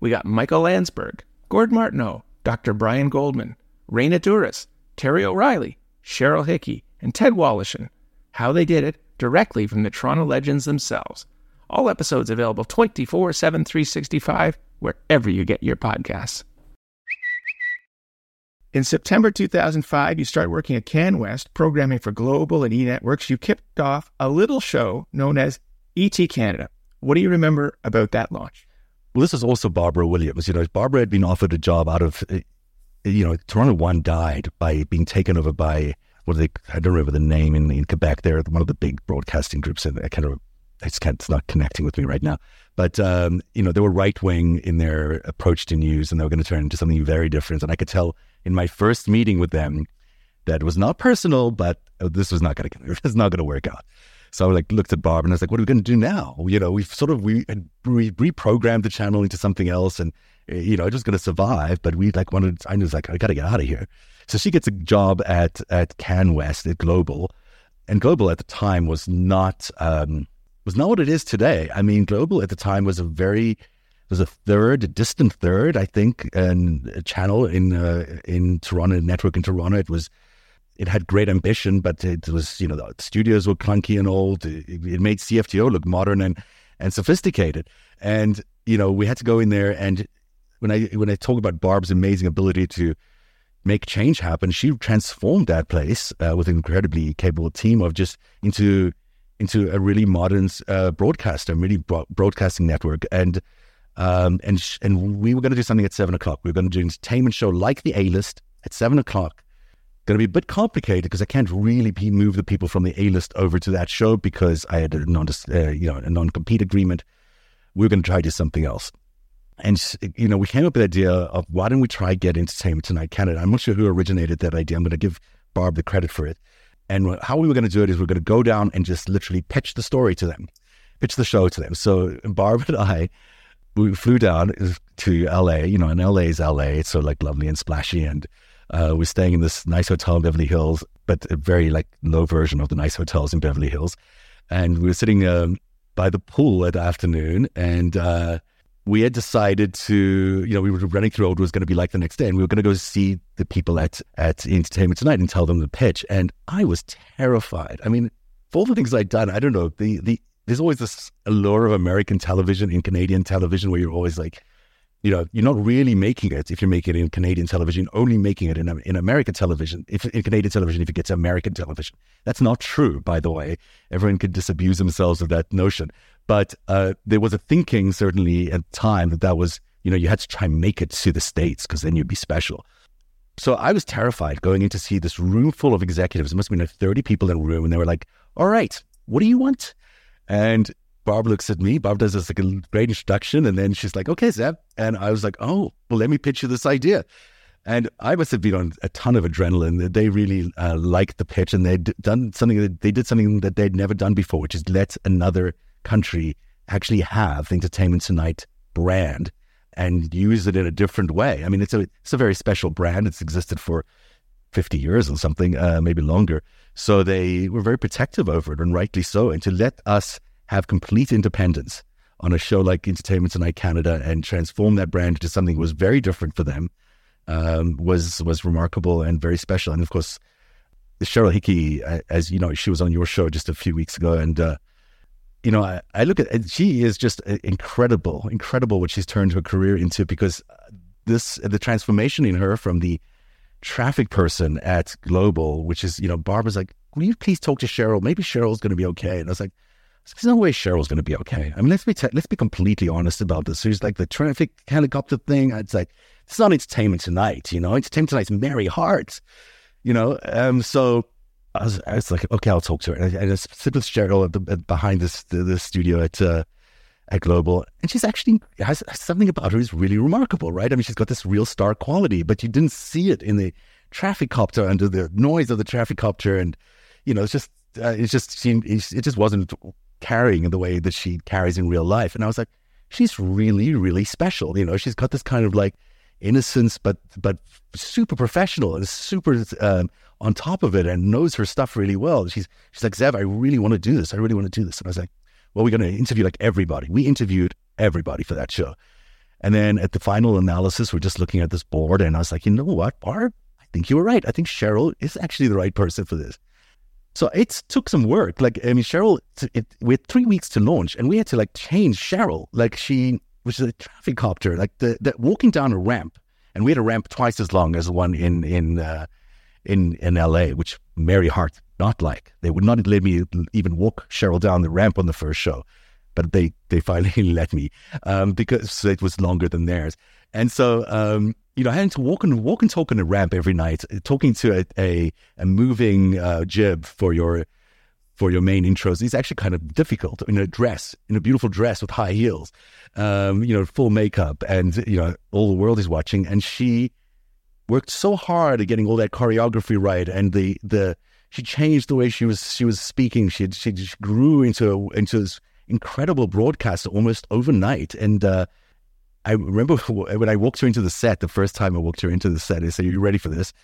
We got Michael Landsberg, Gord Martineau, Dr. Brian Goldman, Raina Douris, Terry O'Reilly, Cheryl Hickey, and Ted Woloshyn. How they did it directly from the Toronto Legends themselves. All episodes available 24 7 365 wherever you get your podcasts. In September 2005, you started working at CanWest, programming for Global and E Networks. You kicked off a little show known as ET Canada. What do you remember about that launch? Well, this is also Barbara Williams. You know, Barbara had been offered a job out of, eh, you know, Toronto One died by being taken over by what they? I don't remember the name in, in Quebec. They're one of the big broadcasting groups, and I kind of it's kind of, it's not connecting with me right now. But um, you know, they were right wing in their approach to news, and they were going to turn into something very different. And I could tell in my first meeting with them that was not personal, but oh, this was not going to is not going to work out. So I like looked at Barb and I was like, "What are we going to do now?" You know, we've sort of we reprogrammed the channel into something else, and eh, you know, just going to survive. But we like wanted. I was like, I got to get out of here. So she gets a job at at CanWest at Global, and Global at the time was not um, was not what it is today. I mean, Global at the time was a very was a third, a distant third, I think, and a channel in uh, in Toronto, network in Toronto. It was it had great ambition, but it was you know the studios were clunky and old. It, it made CFTO look modern and and sophisticated, and you know we had to go in there and when I when I talk about Barb's amazing ability to make change happen, she transformed that place uh, with an incredibly capable team of just into into a really modern uh, broadcaster, really bro- broadcasting network, and um, and sh- and we were going to do something at seven o'clock. We were going to do an entertainment show like the A List at seven o'clock. Going to be a bit complicated because I can't really be, move the people from the A List over to that show because I had a non uh, you know a non compete agreement. We were going to try to do something else. And, you know, we came up with the idea of why don't we try Get Entertainment Tonight Canada? I'm not sure who originated that idea. I'm going to give Barb the credit for it. And how we were going to do it is we're going to go down and just literally pitch the story to them, pitch the show to them. So Barb and I, we flew down to LA, you know, and LA is LA. It's so like lovely and splashy. And uh, we're staying in this nice hotel in Beverly Hills, but a very like low version of the nice hotels in Beverly Hills. And we were sitting um, by the pool at the afternoon and, uh, we had decided to, you know, we were running through what was going to be like the next day, and we were going to go see the people at at Entertainment Tonight and tell them the pitch. And I was terrified. I mean, for all the things I'd done, I don't know. The the there's always this allure of American television in Canadian television where you're always like, you know, you're not really making it if you're making it in Canadian television, only making it in in American television. If in Canadian television, if it gets American television, that's not true. By the way, everyone can disabuse themselves of that notion. But uh, there was a thinking, certainly at the time, that that was, you know, you had to try and make it to the States because then you'd be special. So I was terrified going in to see this room full of executives. It must have been like 30 people in a room, and they were like, all right, what do you want? And Barb looks at me. Barb does this like a great introduction, and then she's like, okay, Zev. And I was like, oh, well, let me pitch you this idea. And I must have been on a ton of adrenaline. They really uh, liked the pitch, and they'd done something that they did something that they'd never done before, which is let another country actually have the Entertainment Tonight brand and use it in a different way. I mean, it's a it's a very special brand. It's existed for fifty years or something, uh, maybe longer. So they were very protective over it, and rightly so. And to let us have complete independence on a show like Entertainment Tonight Canada and transform that brand into something that was very different for them um, was was remarkable and very special. And of course, Cheryl Hickey, as you know, she was on your show just a few weeks ago, and uh, you know, I, I look at she is just uh, incredible, incredible what she's turned her career into because uh, this the transformation in her from the traffic person at Global, which is you know, Barbara's like, will you please talk to Cheryl? Maybe Cheryl's going to be okay. And I was like, there's no way Cheryl's going to be okay. I mean, let's be te- let's be completely honest about this. There's like the traffic helicopter thing. It's like it's not entertainment tonight, you know. Entertainment tonight's Mary Hart, you know. Um, so I was, I was like, okay, I'll talk to her. And I, I sit with Cheryl at the, at, behind this the, the studio at uh, at Global, and she's actually has, something about her is really remarkable, right? I mean, she's got this real star quality, but you didn't see it in the traffic copter under the noise of the traffic copter, and you know, it's just uh, it just seemed it just wasn't carrying in the way that she carries in real life. And I was like, she's really, really special. You know, she's got this kind of like innocence, but but super professional and super um, on top of it, and knows her stuff really well. She's she's like Zev, I really want to do this. I really want to do this. And I was like, well, we're going to interview like everybody. We interviewed everybody for that show. And then at the final analysis, we're just looking at this board, and I was like, you know what, Barb? I think you were right. I think Cheryl is actually the right person for this. So it took some work. Like, I mean, Cheryl, it, we had three weeks to launch and we had to like change Cheryl. Like she was a traffic copter, like the, the walking down a ramp. And we had a ramp twice as long as the one in, in, uh, in, in LA, which Mary Hart not like. They would not let me even walk Cheryl down the ramp on the first show, but they, they finally [laughs] let me, um, because it was longer than theirs. And so, um, you know, having to walk and walk and talk on a ramp every night, talking to a a, a moving uh, jib for your for your main intros is actually kind of difficult in a dress, in a beautiful dress with high heels, um, you know, full makeup, and you know, all the world is watching. And she worked so hard at getting all that choreography right, and the the she changed the way she was she was speaking. She she, she grew into into this incredible broadcaster almost overnight, and. Uh, I remember [laughs] when I walked her into the set, the first time I walked her into the set, I said, Are you ready for this?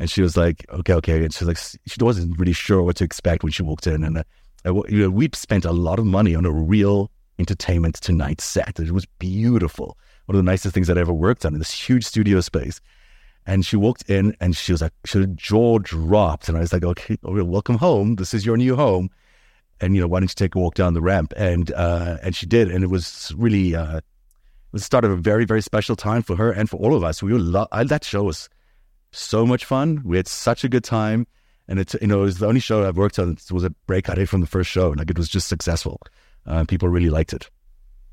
And she was like, Okay, okay. And she's like, She wasn't really sure what to expect when she walked in. And uh, you know, we'd spent a lot of money on a real entertainment tonight set. It was beautiful. One of the nicest things I'd ever worked on in this huge studio space. And she walked in and she was like, her jaw dropped. And I was like, okay, welcome home. This is your new home. And, you know, why don't you take a walk down the ramp? And, uh, and she did. And it was really, uh, was the start of a very, very special time for her and for all of us. We were lo- I, that show was so much fun. We had such a good time, and it's, you know it was the only show I've worked on. It was a breakout hit from the first show. Like it was just successful. Uh, people really liked it.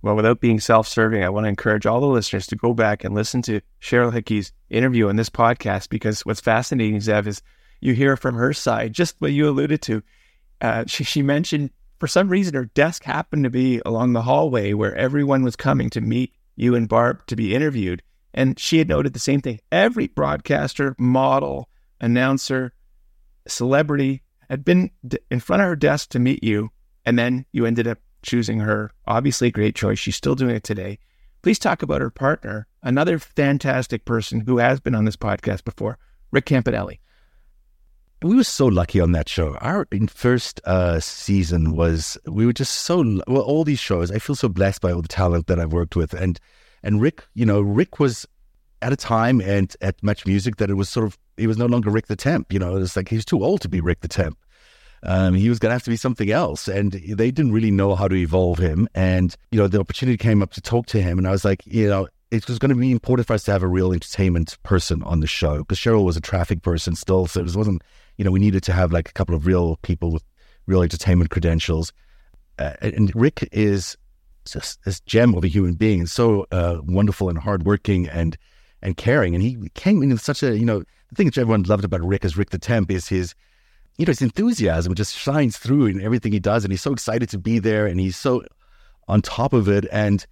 Well, without being self-serving, I want to encourage all the listeners to go back and listen to Cheryl Hickey's interview on this podcast because what's fascinating, Zev, is you hear from her side just what you alluded to. Uh, she, she mentioned for some reason her desk happened to be along the hallway where everyone was coming to meet you and Barb to be interviewed. And she had noted the same thing. Every broadcaster, model, announcer, celebrity had been in front of her desk to meet you. And then you ended up choosing her. Obviously, a great choice. She's still doing it today. Please talk about her partner, another fantastic person who has been on this podcast before, Rick Campanelli. We were so lucky on that show. Our first uh, season was we were just so well. All these shows, I feel so blessed by all the talent that I've worked with, and and Rick, you know, Rick was at a time and at Much Music that it was sort of he was no longer Rick the Temp. You know, it was like he was too old to be Rick the Temp. Um, he was going to have to be something else, and they didn't really know how to evolve him. And you know, the opportunity came up to talk to him, and I was like, you know, it was going to be important for us to have a real entertainment person on the show because Cheryl was a traffic person still, so it wasn't you know, we needed to have like a couple of real people with real entertainment credentials. Uh, and Rick is just this gem of a human being and so uh, wonderful and hardworking and and caring. And he came in such a, you know, the thing that everyone loved about Rick as Rick the Temp is his, you know, his enthusiasm just shines through in everything he does. And he's so excited to be there and he's so on top of it. And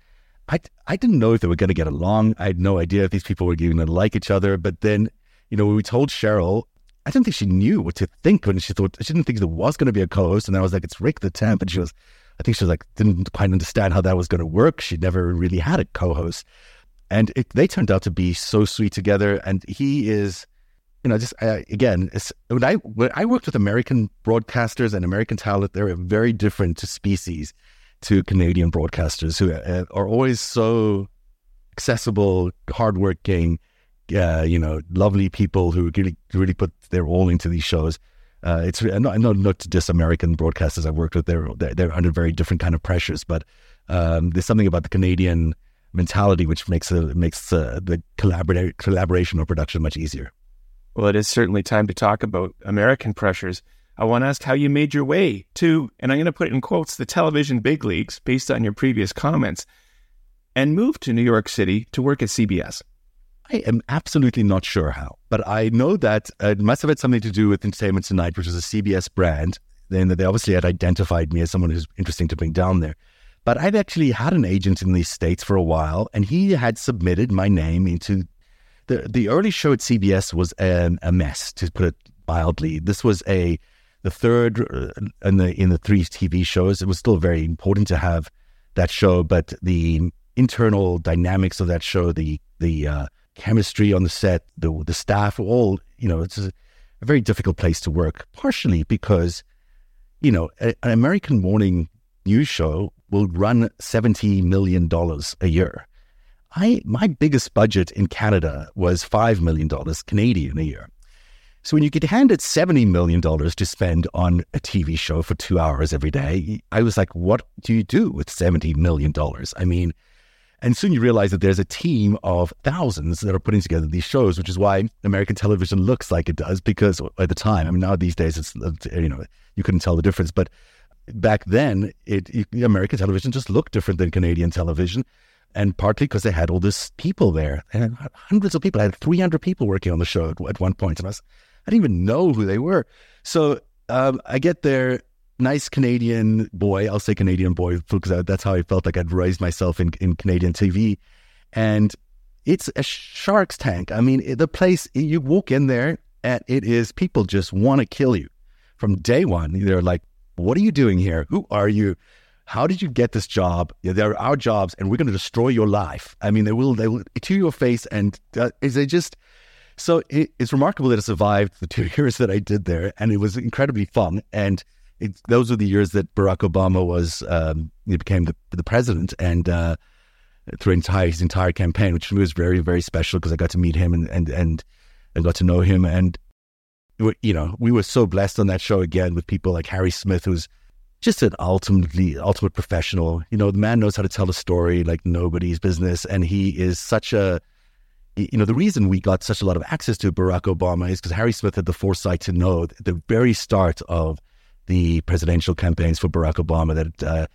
I, I didn't know if they were going to get along. I had no idea if these people were going to like each other. But then, you know, when we told Cheryl, I don't think she knew what to think when she thought she didn't think there was going to be a co-host, and I was like, "It's Rick the Temp," and she was, I think she was like, didn't quite understand how that was going to work. She'd never really had a co-host, and it, they turned out to be so sweet together. And he is, you know, just uh, again, when I when I worked with American broadcasters and American talent, they're a very different species to Canadian broadcasters who uh, are always so accessible, hardworking uh, you know, lovely people who really really put their all into these shows. Uh, it's not, not not just American broadcasters I've worked with. They're they're, they're under very different kind of pressures, but um, there's something about the Canadian mentality which makes a, makes uh, the collaborate collaboration or production much easier. Well, it is certainly time to talk about American pressures. I want to ask how you made your way to, and I'm going to put it in quotes, the television big leagues based on your previous comments, and moved to New York City to work at CBS. I am absolutely not sure how, but I know that it must have had something to do with Entertainment Tonight, which is a CBS brand. Then they obviously had identified me as someone who's interesting to bring down there. But I've actually had an agent in these states for a while, and he had submitted my name into the the early show at CBS was a mess, to put it mildly. This was a the third uh, in the in the three TV shows. It was still very important to have that show, but the internal dynamics of that show, the the uh, chemistry on the set, the the staff, all you know, it's a, a very difficult place to work. Partially because you know a, an American morning news show will run seventy million dollars a year. I my biggest budget in Canada was five million dollars Canadian a year. So when you get handed $70 million to spend on a TV show for two hours every day, I was like, what do you do with $70 million? I mean, and soon you realize that there's a team of thousands that are putting together these shows, which is why American television looks like it does. Because at the time, I mean, now these days, it's you know you couldn't tell the difference, but back then, it, American television just looked different than Canadian television, and partly because they had all these people there, and hundreds of people. I had 300 people working on the show at, at one point, and I was I didn't even know who they were. So um, I get there, nice Canadian boy. I'll say Canadian boy because that's how I felt like I'd raised myself in, in Canadian TV. And it's a shark's tank. I mean, the place, you walk in there and it is people just want to kill you from day one. They're like, what are you doing here? Who are you? How did you get this job? They're our jobs, and we're going to destroy your life. I mean, they will, they will to your face, and uh, is they just so it, it's remarkable that it survived the two [laughs] years that I did there, and it was incredibly fun. And it, those were the years that Barack Obama was um, he became the, the president, and uh, through entire his entire campaign, which was very very special because I got to meet him and and and I got to know him, and you know we were so blessed on that show again with people like Harry Smith, who's just an ultimately ultimate professional. You know, the man knows how to tell a story like nobody's business, and he is such a you know, the reason we got such a lot of access to Barack Obama is because Harry Smith had the foresight to know at the very start of the presidential campaigns for Barack Obama that uh,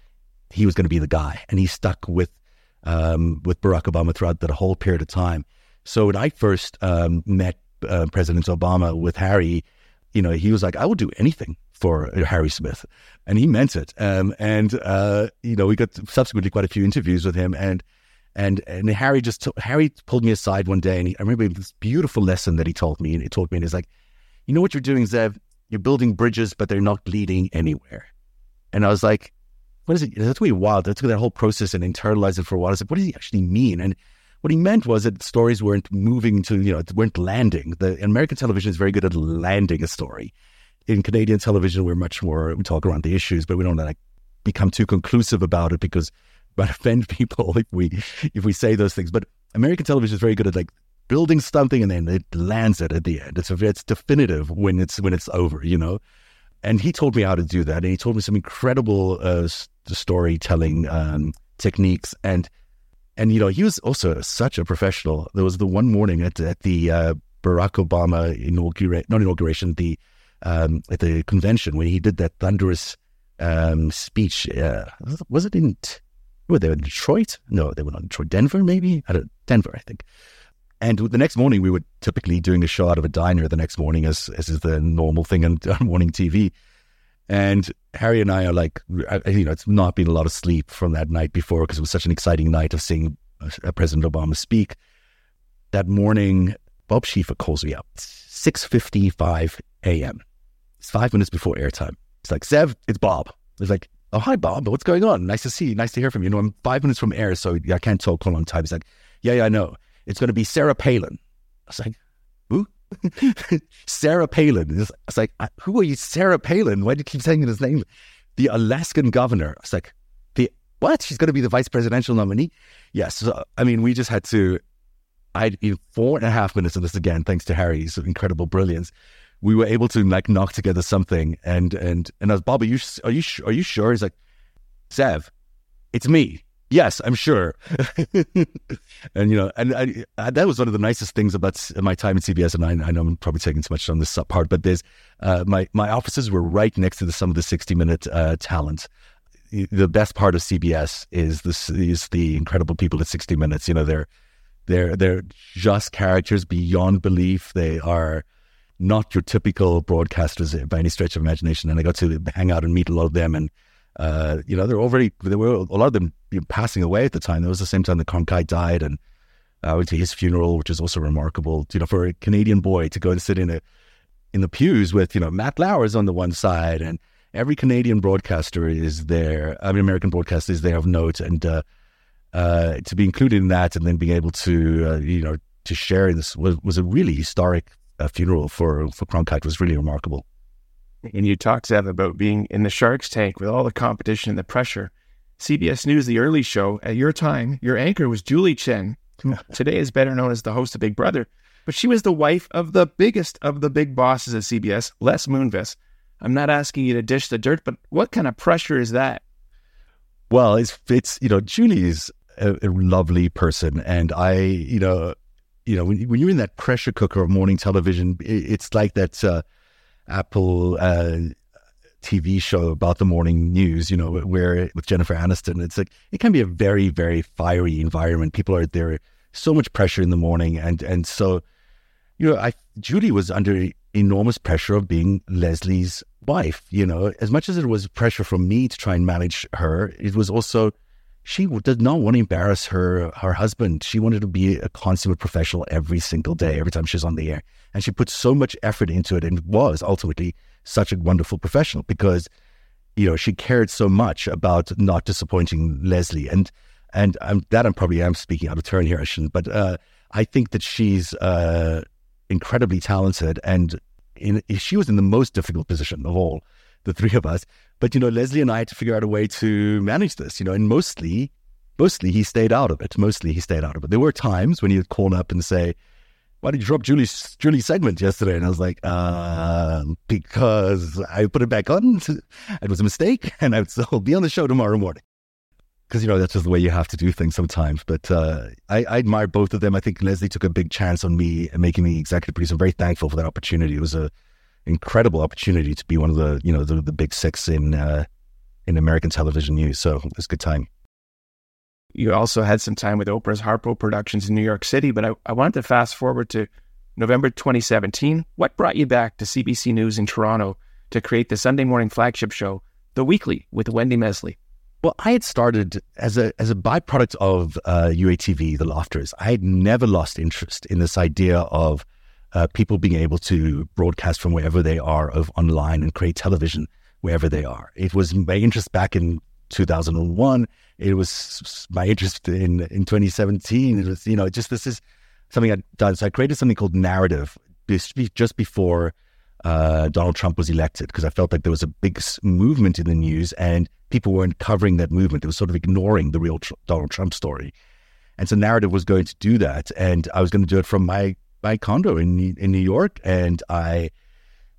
he was going to be the guy, and he stuck with um, with Barack Obama throughout that whole period of time. So when I first um, met uh, President Obama with Harry, you know, he was like, "I will do anything for Harry Smith," and he meant it. Um, and uh, you know, we got subsequently quite a few interviews with him, and and and Harry just t- Harry pulled me aside one day, and he, I remember this beautiful lesson that he told me, and he told me, and he's like, "You know what you're doing, Zev? You're building bridges, but they're not leading anywhere." And I was like, "What is it? That's really wild." Took that whole process and internalized it for a while. I was like, "What does he actually mean?" And what he meant was that stories weren't moving to, you know, weren't landing. The American television is very good at landing a story. In Canadian television, we're much more we talk around the issues, but we don't like become too conclusive about it because [laughs] might offend people if we if we say those things. But American television is very good at like building something and then it lands it at the end. It's it's definitive when it's when it's over, you know. And he told me how to do that, and he told me some incredible uh, storytelling um, techniques. And and you know he was also such a professional. There was the one morning at at the uh, Barack Obama inauguration, not inauguration, the um, at the convention when he did that thunderous um, speech. Uh, was it in were they in Detroit? No, they were not in Detroit. Denver, maybe? I don't, Denver, I think. And the next morning, we were typically doing a show out of a diner the next morning, as, as is the normal thing on, on morning TV. And Harry and I are like, you know, it's not been a lot of sleep from that night before because it was such an exciting night of seeing uh, President Obama speak. That morning, Bob Schieffer calls me up, 6.55 a.m. It's five minutes before airtime. It's like, Zev, it's Bob. It's like, Oh, hi, Bob. What's going on? Nice to see you. Nice to hear from you. You know, I'm five minutes from air, so I can't talk for a long time. He's like, Yeah, yeah, I know. It's going to be Sarah Palin. I was like, Who? [laughs] Sarah Palin. It's like, Who are you, Sarah Palin? Why do you keep saying his name? The Alaskan governor. I was like, The what? She's going to be the vice presidential nominee? Yes. So, I mean, we just had to. I had four and a half minutes of this again, thanks to Harry's incredible brilliance we were able to like knock together something. And and and I was Bob, are you are you are you sure? He's like, Zev, it's me. Yes, I'm sure. [laughs] and you know, and I, I, that was one of the nicest things about my time at CBS. And I, I know I'm probably taking too much on this part, but there's uh, my my offices were right next to the, some of the 60 minute uh, talent. The best part of CBS is this is the incredible people at 60 Minutes. You know, they're they're they're just characters beyond belief. They are not your typical broadcasters by any stretch of imagination. And I got to hang out and meet a lot of them. And, uh, you know, they're already, there were a lot of them passing away at the time. It was the same time that Cronkite died. And I went to his funeral, which is also remarkable, you know, for a Canadian boy to go and sit in a, in the pews with you know Matt Lauer's on the one side, and every Canadian broadcaster is there. I mean, American broadcaster is there of note, and uh, uh, to be included in that, and then being able to uh, you know to share in this was, was a really historic uh, funeral for for Cronkite. Was really remarkable. And you talked, Zev, about being in the Sharks tank with all the competition and the pressure. CBS News, the early show, at your time, your anchor was Julie Chen, who today is better known as the host of Big Brother. But she was the wife of the biggest of the big bosses at CBS, Les Moonves. I'm not asking you to dish the dirt, but what kind of pressure is that? Well, it's it's you know Julie is a, a lovely person, and I you know you know when, when you're in that pressure cooker of morning television, it, it's like that uh, Apple uh, TV show about the morning news, you know, where with Jennifer Aniston, it's like it can be a very, very fiery environment. People are there, so much pressure in the morning, and and so, you know, I Judy was under enormous pressure of being Leslie's wife. You know, as much as it was pressure from me to try and manage her, it was also she did not want to embarrass her her husband. She wanted to be a consummate professional every single day, every time she's on the air, and she put so much effort into it, and was ultimately such a wonderful professional because you know she cared so much about not disappointing Leslie. And and I'm, that I'm probably am speaking out of turn here I shouldn't but uh, I think that she's uh, incredibly talented. And in, she was in the most difficult position of all the three of us but you know Leslie and I had to figure out a way to manage this you know and mostly mostly he stayed out of it mostly he stayed out of it there were times when he'd call up and say why did you drop Julie's Julie's segment yesterday? And I was like, uh, because I put it back on. It was a mistake, [laughs] and I will be on the show tomorrow morning. Because you know that's just the way you have to do things sometimes. But uh, I, I, admire both of them. I think Leslie took a big chance on me and making me executive producer. I'm very thankful for that opportunity. It was a incredible opportunity to be one of the you know the, the big six in uh, in American television news. So it was a good time. You also had some time with Oprah's Harpo Productions in New York City, but I, I wanted to fast forward to November 2017. What brought you back to CBC News in Toronto to create the Sunday morning flagship show, The Weekly, with Wendy Mesley? Well, I had started as a as a byproduct of uh, U8TV, The Lofters. I had never lost interest in this idea of uh, people being able to broadcast from wherever they are of online and create television wherever they are. It was my interest back in 2001. It was my interest in in 2017. It was you know just this is something I'd done. So I created something called Narativ just before uh, Donald Trump was elected because I felt like there was a big movement in the news and people weren't covering that movement. They were sort of ignoring the real tr- Donald Trump story. And so Narativ was going to do that, and I was going to do it from my my condo in in New York, and I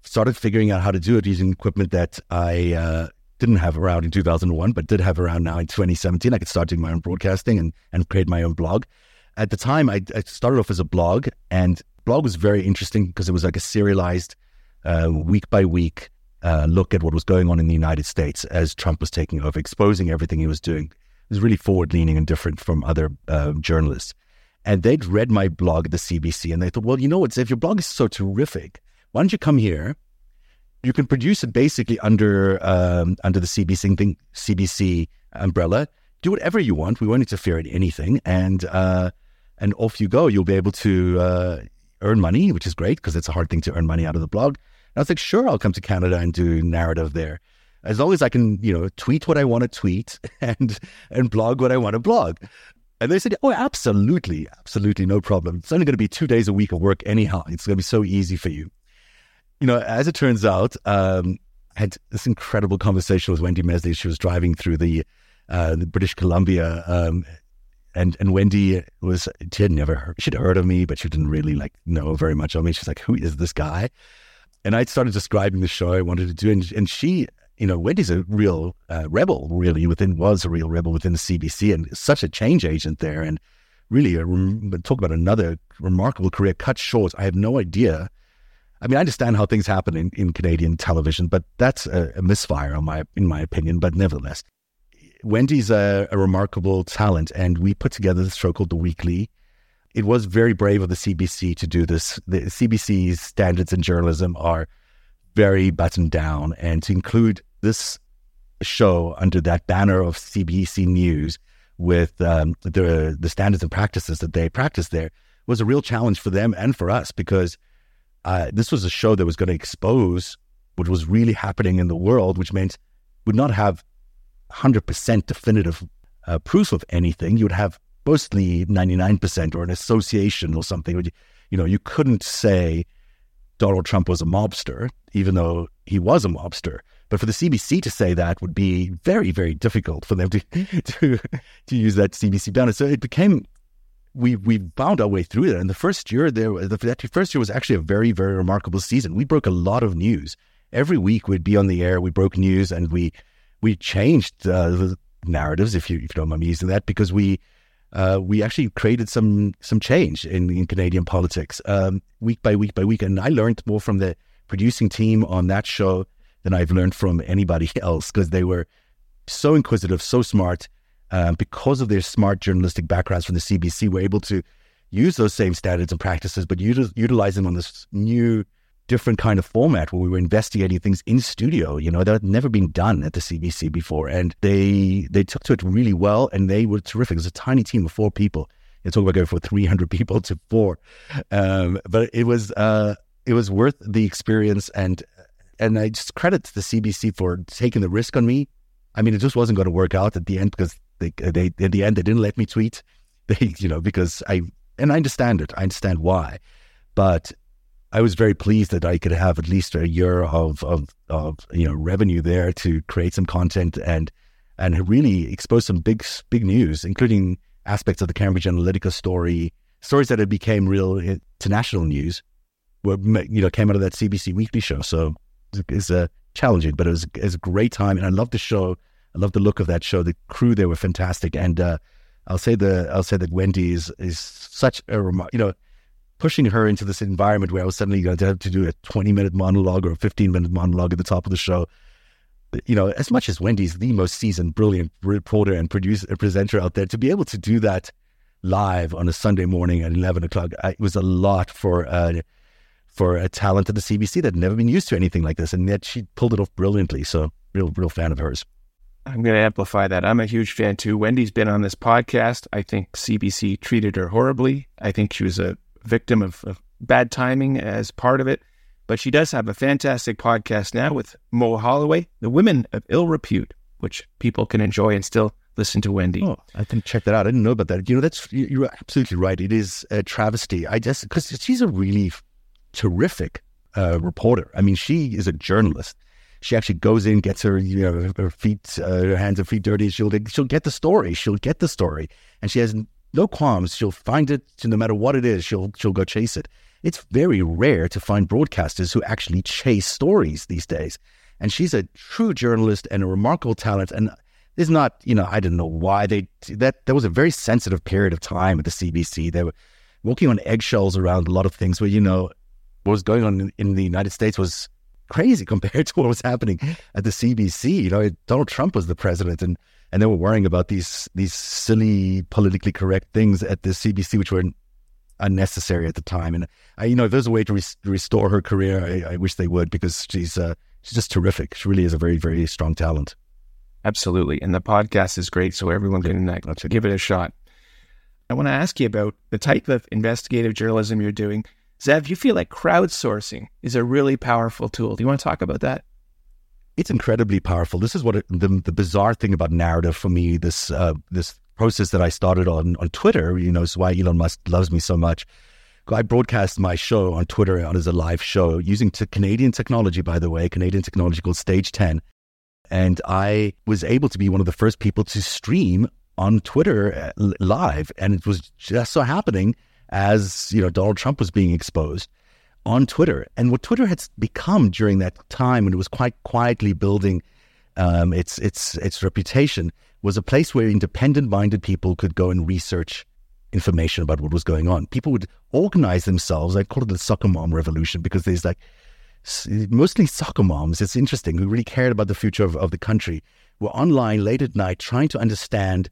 started figuring out how to do it using equipment that I uh, didn't have around in 2001, but did have around now in 2017. I could start doing my own broadcasting and, and create my own blog. At the time, I, I started off as a blog, and blog was very interesting because it was like a serialized, uh, week by week uh, look at what was going on in the United States as Trump was taking over, exposing everything he was doing. It was really forward leaning and different from other uh, journalists. And they'd read my blog at the CBC and they thought, well, you know what, if your blog is so terrific, why don't you come here you can produce it basically under um, under the CBC thing, CBC umbrella. Do whatever you want. We won't interfere in anything, and uh, and off you go. You'll be able to uh, earn money, which is great because it's a hard thing to earn money out of the blog. And I was like, sure, I'll come to Canada and do Narativ there, as long as I can, you know, tweet what I want to tweet [laughs] and and blog what I want to blog. And they said, oh, absolutely, absolutely, no problem. It's only going to be two days a week of work anyhow. It's going to be so easy for you you know, as it turns out, um, I had this incredible conversation with Wendy Mesley. She was driving through the, uh, the British Columbia, um, and and Wendy was she had never heard, she'd heard of me, but she didn't really like know very much of me. She's like, "Who is this guy?" And I started describing the show I wanted to do, and, and she, you know, Wendy's a real uh, rebel, really within was a real rebel within the CBC, and such a change agent there, and really a, talk about another remarkable career cut short. I have no idea I mean, I understand how things happen in, in Canadian television, but that's a, a misfire, on my, in my opinion. But nevertheless, Wendy's a, a, remarkable talent, and we put together this show called The Weekly. It was very brave of the CBC to do this. The CBC's standards in journalism are very buttoned down, and to include this show under that banner of CBC News with um, the the standards and practices that they practice there was a real challenge for them and for us because uh, this was a show that was going to expose what was really happening in the world, which meant would not have 100% definitive uh, proof of anything. You would have mostly 99% or an association or something. You know, you couldn't say Donald Trump was a mobster, even though he was a mobster. But for the CBC to say that would be very, very difficult for them to [laughs] to, to use that CBC banner. So it became we we found our way through it. And the first year there, the that first year was actually a very, very remarkable season. We broke a lot of news every week. We'd be on the air. We broke news, and we we changed uh, the narratives, if you if you don't mind me using that, because we uh, we actually created some some change in, in Canadian politics um, week by week by week. And I learned more from the producing team on that show than I've learned from anybody [laughs] else because they were so inquisitive, so smart. Um, because of their smart journalistic backgrounds from the CBC, were able to use those same standards and practices, but util- utilize them on this new, different kind of format where we were investigating things in studio. You know, that had never been done at the CBC before, and they they took to it really well, and they were terrific. It was a tiny team of four people. You talk about going from [laughs] 300 people to four, um, but it was uh, it was worth the experience and and I just credit the CBC for taking the risk on me. I mean, it just wasn't going to work out at the end because they, they, in the end, they didn't let me tweet. [laughs] They, you know, because I, and I understand it. I understand why, but I was very pleased that I could have at least a year of, of, of, you know, revenue there to create some content and, and really expose some big, big news, including aspects of the Cambridge Analytica story, stories that had became real international news, were, you know, came out of that CBC Weekly show. So is uh, challenging, but it was, it was a great time, and I love the show. I love the look of that show. The crew there were fantastic, and uh, I'll say the I'll say that Wendy is is such a remark. You know, pushing her into this environment where I was suddenly going to have to do a twenty minute monologue or a fifteen minute monologue at the top of the show. You know, as much as Wendy's the most seasoned, brilliant reporter and producer, presenter out there, to be able to do that live on a Sunday morning at eleven o'clock, it was a lot for. Uh, for a talent at the CBC that had never been used to anything like this, and yet she pulled it off brilliantly. So, real, real fan of hers. I'm going to amplify that. I'm a huge fan too. Wendy's been on this podcast. I think CBC treated her horribly. I think she was a victim of, of bad timing as part of it. But she does have a fantastic podcast now with Mo Holloway, The Women of Ill Repute, which people can enjoy and still listen to Wendy. Oh, I can check that out. I didn't know about that. You know, that's you're absolutely right. It is a travesty. I just because she's a really terrific uh, reporter. I mean, she is a journalist. She actually goes in, gets her, you know, her feet, uh, her hands and feet dirty. She'll she'll get the story. She'll get the story, and she has no qualms. She'll find it, no matter what it is. She'll she'll go chase it. It's very rare to find broadcasters who actually chase stories these days. And she's a true journalist and a remarkable talent. And there's not, you know, I don't know why they that. There was a very sensitive period of time at the CBC. They were walking on eggshells around a lot of things. Where you know, what was going on in the United States was crazy [laughs] compared to what was happening at the CBC. You know, Donald Trump was the president, and and they were worrying about these these silly politically correct things at the CBC, which were unnecessary at the time. And I, you know, if there's a way to re- restore her career, I, I, wish they would because she's uh, she's just terrific. She really is a very very strong talent. Absolutely, and the podcast is great, so everyone can uh, give it a shot. I want to ask you about the type of investigative journalism you're doing. Zev, you feel like crowdsourcing is a really powerful tool. Do you want to talk about that? It's incredibly powerful. This is what it, the, the bizarre thing about Narativ for me. This uh, this process that I started on on Twitter. You know, is why Elon Musk loves me so much. I broadcast my show on Twitter as a live show using t- Canadian technology, by the way, Canadian technology called Stage 10. And I was able to be one of the first people to stream on Twitter uh, live. And it was just so happening as you know Donald Trump was being exposed on Twitter, and what Twitter had become during that time, when it was quite quietly building um, its its its reputation, was a place where independent-minded people could go and research information about what was going on. People would organize themselves. I call it the soccer mom revolution because there's like mostly soccer moms. It's interesting who really cared about the future of, of the country. Were online late at night trying to understand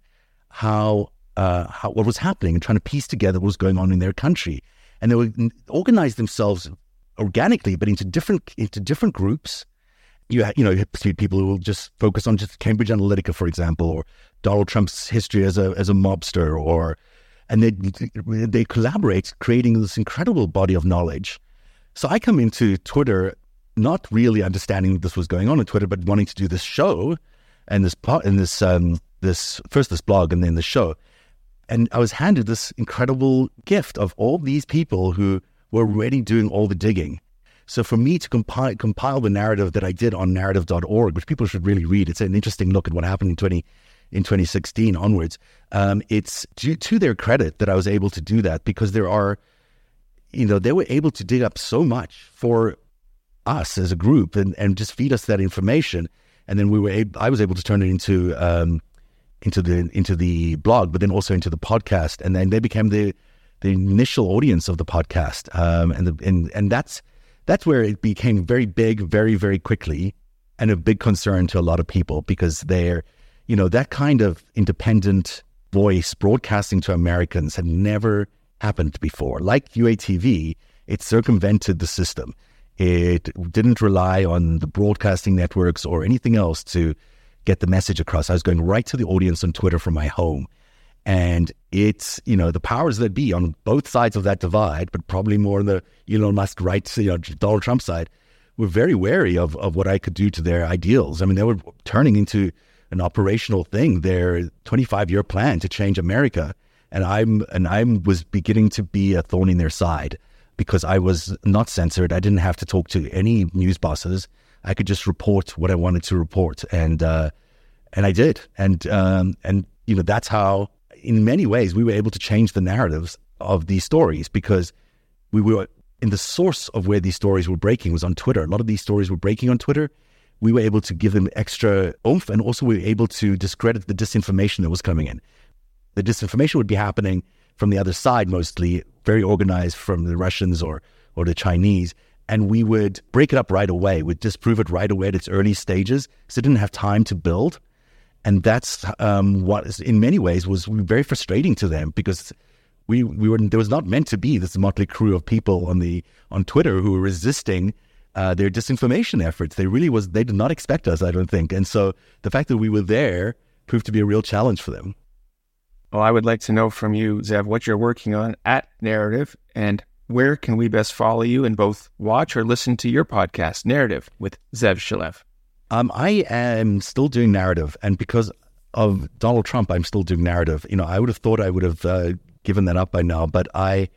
how uh, how, what was happening and trying to piece together what was going on in their country. And they would organize themselves organically, but into different into different groups. You you know you have people who will just focus on just Cambridge Analytica, for example, or Donald Trump's history as a as a mobster, or and they they collaborate, creating this incredible body of knowledge. So I come into Twitter not really understanding this was going on on Twitter, but wanting to do this show and this part and this um, this first this blog and then the show. And I was handed this incredible gift of all these people who were already doing all the digging. So for me to compile, compile the narrative that I did on Narativ.org, which people should really read, it's an interesting look at what happened in 20, in 2016 onwards. Um, it's due to their credit that I was able to do that because there are, you know, they were able to dig up so much for us as a group and, and just feed us that information. And then we were able, I was able to turn it into um, into the into the blog, but then also into the podcast, and then they became the the initial audience of the podcast, um, and the, and and that's that's where it became very big, very very quickly, and a big concern to a lot of people because they're, you know, that kind of independent voice broadcasting to Americans had never happened before. Like U8TV, it circumvented the system. It didn't rely on the broadcasting networks or anything else to get the message across. I was going right to the audience on Twitter from my home. And it's, you know, the powers that be on both sides of that divide, but probably more on the Elon Musk right, you know, Donald Trump side, were very wary of, of what I could do to their ideals. I mean, they were turning into an operational thing, their 25 year plan to change America. And I'm and I was beginning to be a thorn in their side because I was not censored. I didn't have to talk to any news bosses. I could just report what I wanted to report, and uh, and I did, and um, and you know that's how, in many ways, we were able to change the narratives of these stories because we were in the source of where these stories were breaking was on Twitter. A lot of these stories were breaking on Twitter. We were able to give them extra oomph, and also we were able to discredit the disinformation that was coming in. The disinformation would be happening from the other side, mostly very organized from the Russians or or the Chinese, and we would break it up right away. We'd disprove it right away at its early stages, so it didn't have time to build. And that's um, what, in many ways, was very frustrating to them because we we were there was not meant to be this motley crew of people on the on Twitter who were resisting uh, their disinformation efforts. They really was they did not expect us, I don't think. And so the fact that we were there proved to be a real challenge for them. Well, I would like to know from you, Zev, what you're working on at Narativ and where can we best follow you and both watch or listen to your podcast, Narativ, with Zev Shalev? Um, I am still doing Narativ, and because of Donald Trump, I'm still doing Narativ. You know, I would have thought I would have uh, given that up by now, but I,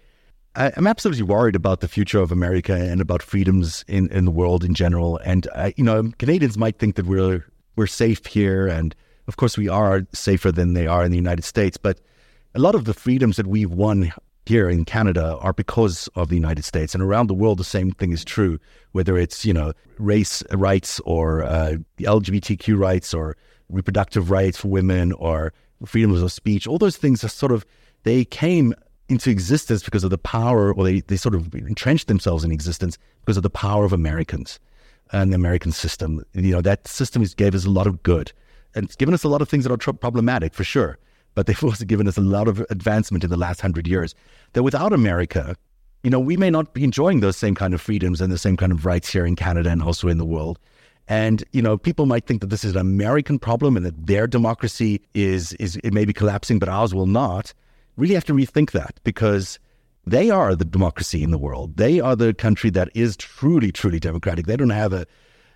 I, am absolutely worried about the future of America and about freedoms in, in the world in general. And I, you know, Canadians might think that we're we're safe here, and of course we are safer than they are in the United States. But a lot of the freedoms that we've won here in Canada are because of the United States. And around the world, the same thing is true, whether it's, you know, race rights or uh, LGBTQ rights or reproductive rights for women or freedoms of speech. All those things are sort of, they came into existence because of the power, or they, they sort of entrenched themselves in existence because of the power of Americans and the American system. You know, that system gave us a lot of good. And it's given us a lot of things that are problematic, for sure but they've [laughs] also given us a lot of advancement in the last hundred years. That without America, you know, we may not be enjoying those same kind of freedoms and the same kind of rights here in Canada and also in the world. And you know, people might think that this is an American problem and that their democracy is is it may be collapsing, but ours will not. Really have to rethink that because they are the democracy in the world. They are the country that is truly, truly democratic. They don't have a,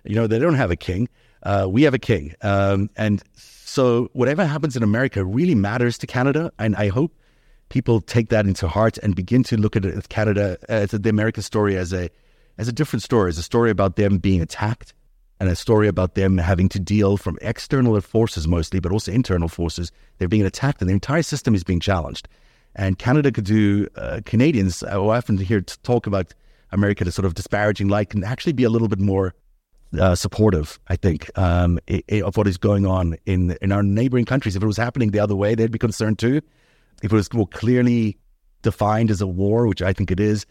you know, they don't have a king. Uh, we have a king, um, and so whatever happens in America really matters to Canada, and I hope people take that into heart and begin to look at Canada as the American story as a as a different story, as a story about them being attacked, and a story about them having to deal from external forces mostly, but also internal forces. They're being attacked, and the entire system is being challenged. And Canada could do uh, Canadians. I often hear talk about America to sort of disparaging light, can actually be a little bit more uh, supportive, I think, um, of what is going on in in our neighboring countries. If it was happening the other way, they'd be concerned too. If it was more clearly defined as a war, which I think it is,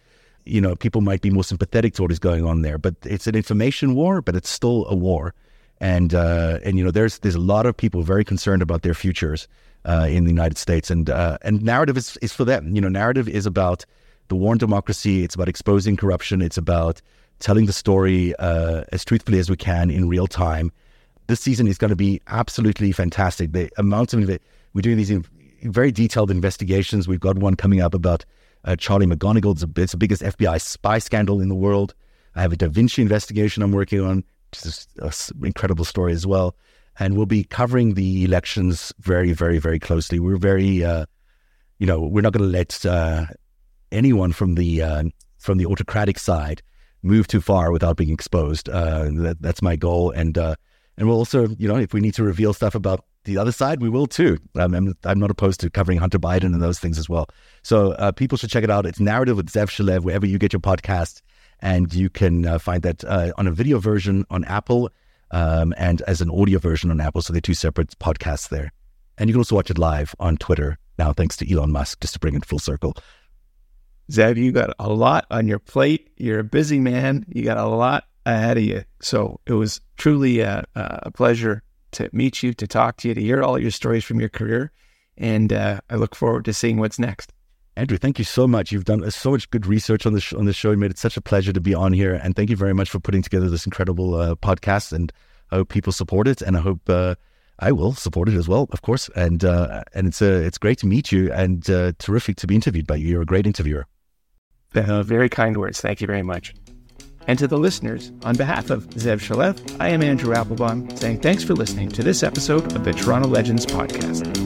you know, people might be more sympathetic to what is going on there. But it's an information war, but it's still a war, and uh, and you know, there's there's a lot of people very concerned about their futures uh, in the United States, and uh, and Narativ is is for them. You know, Narativ is about the war on democracy. It's about exposing corruption. It's about telling the story uh, as truthfully as we can in real time. This season is going to be absolutely fantastic. The amount of we're doing these very detailed investigations. We've got one coming up about uh, Charlie McGonigal. It's, a, it's the biggest FBI spy scandal in the world. I have a Da Vinci investigation I'm working on, is an incredible story as well. And we'll be covering the elections very, very, very closely. We're very, uh, you know, we're not going to let uh, anyone from the uh, from the autocratic side move too far without being exposed. Uh, that, that's my goal, and uh, and we'll also, you know, if we need to reveal stuff about the other side, we will too. Um, I'm, I'm not opposed to covering Hunter Biden and those things as well. So uh, people should check it out. It's Narativ with Zev Shalev, wherever you get your podcast. And you can uh, find that uh, on a video version on Apple um, and as an audio version on Apple. So they're two separate podcasts there. And you can also watch it live on Twitter now, thanks to Elon Musk, just to bring it full circle. Zev, you got a lot on your plate. You're a busy man. You got a lot ahead of you. So it was truly a, a pleasure to meet you, to talk to you, to hear all your stories from your career. And uh, I look forward to seeing what's next. Andrew, thank you so much. You've done so much good research on the sh- on the show. You made it such a pleasure to be on here, and thank you very much for putting together this incredible uh, podcast. And I hope people support it, and I hope uh, I will support it as well, of course. And uh, and it's uh, it's great to meet you, and uh, terrific to be interviewed by you. You're a great interviewer. Uh, very kind words. Thank you very much. And to the listeners, on behalf of Zev Shalev, I am Andrew Applebaum, saying thanks for listening to this episode of the Toronto Legends Podcast.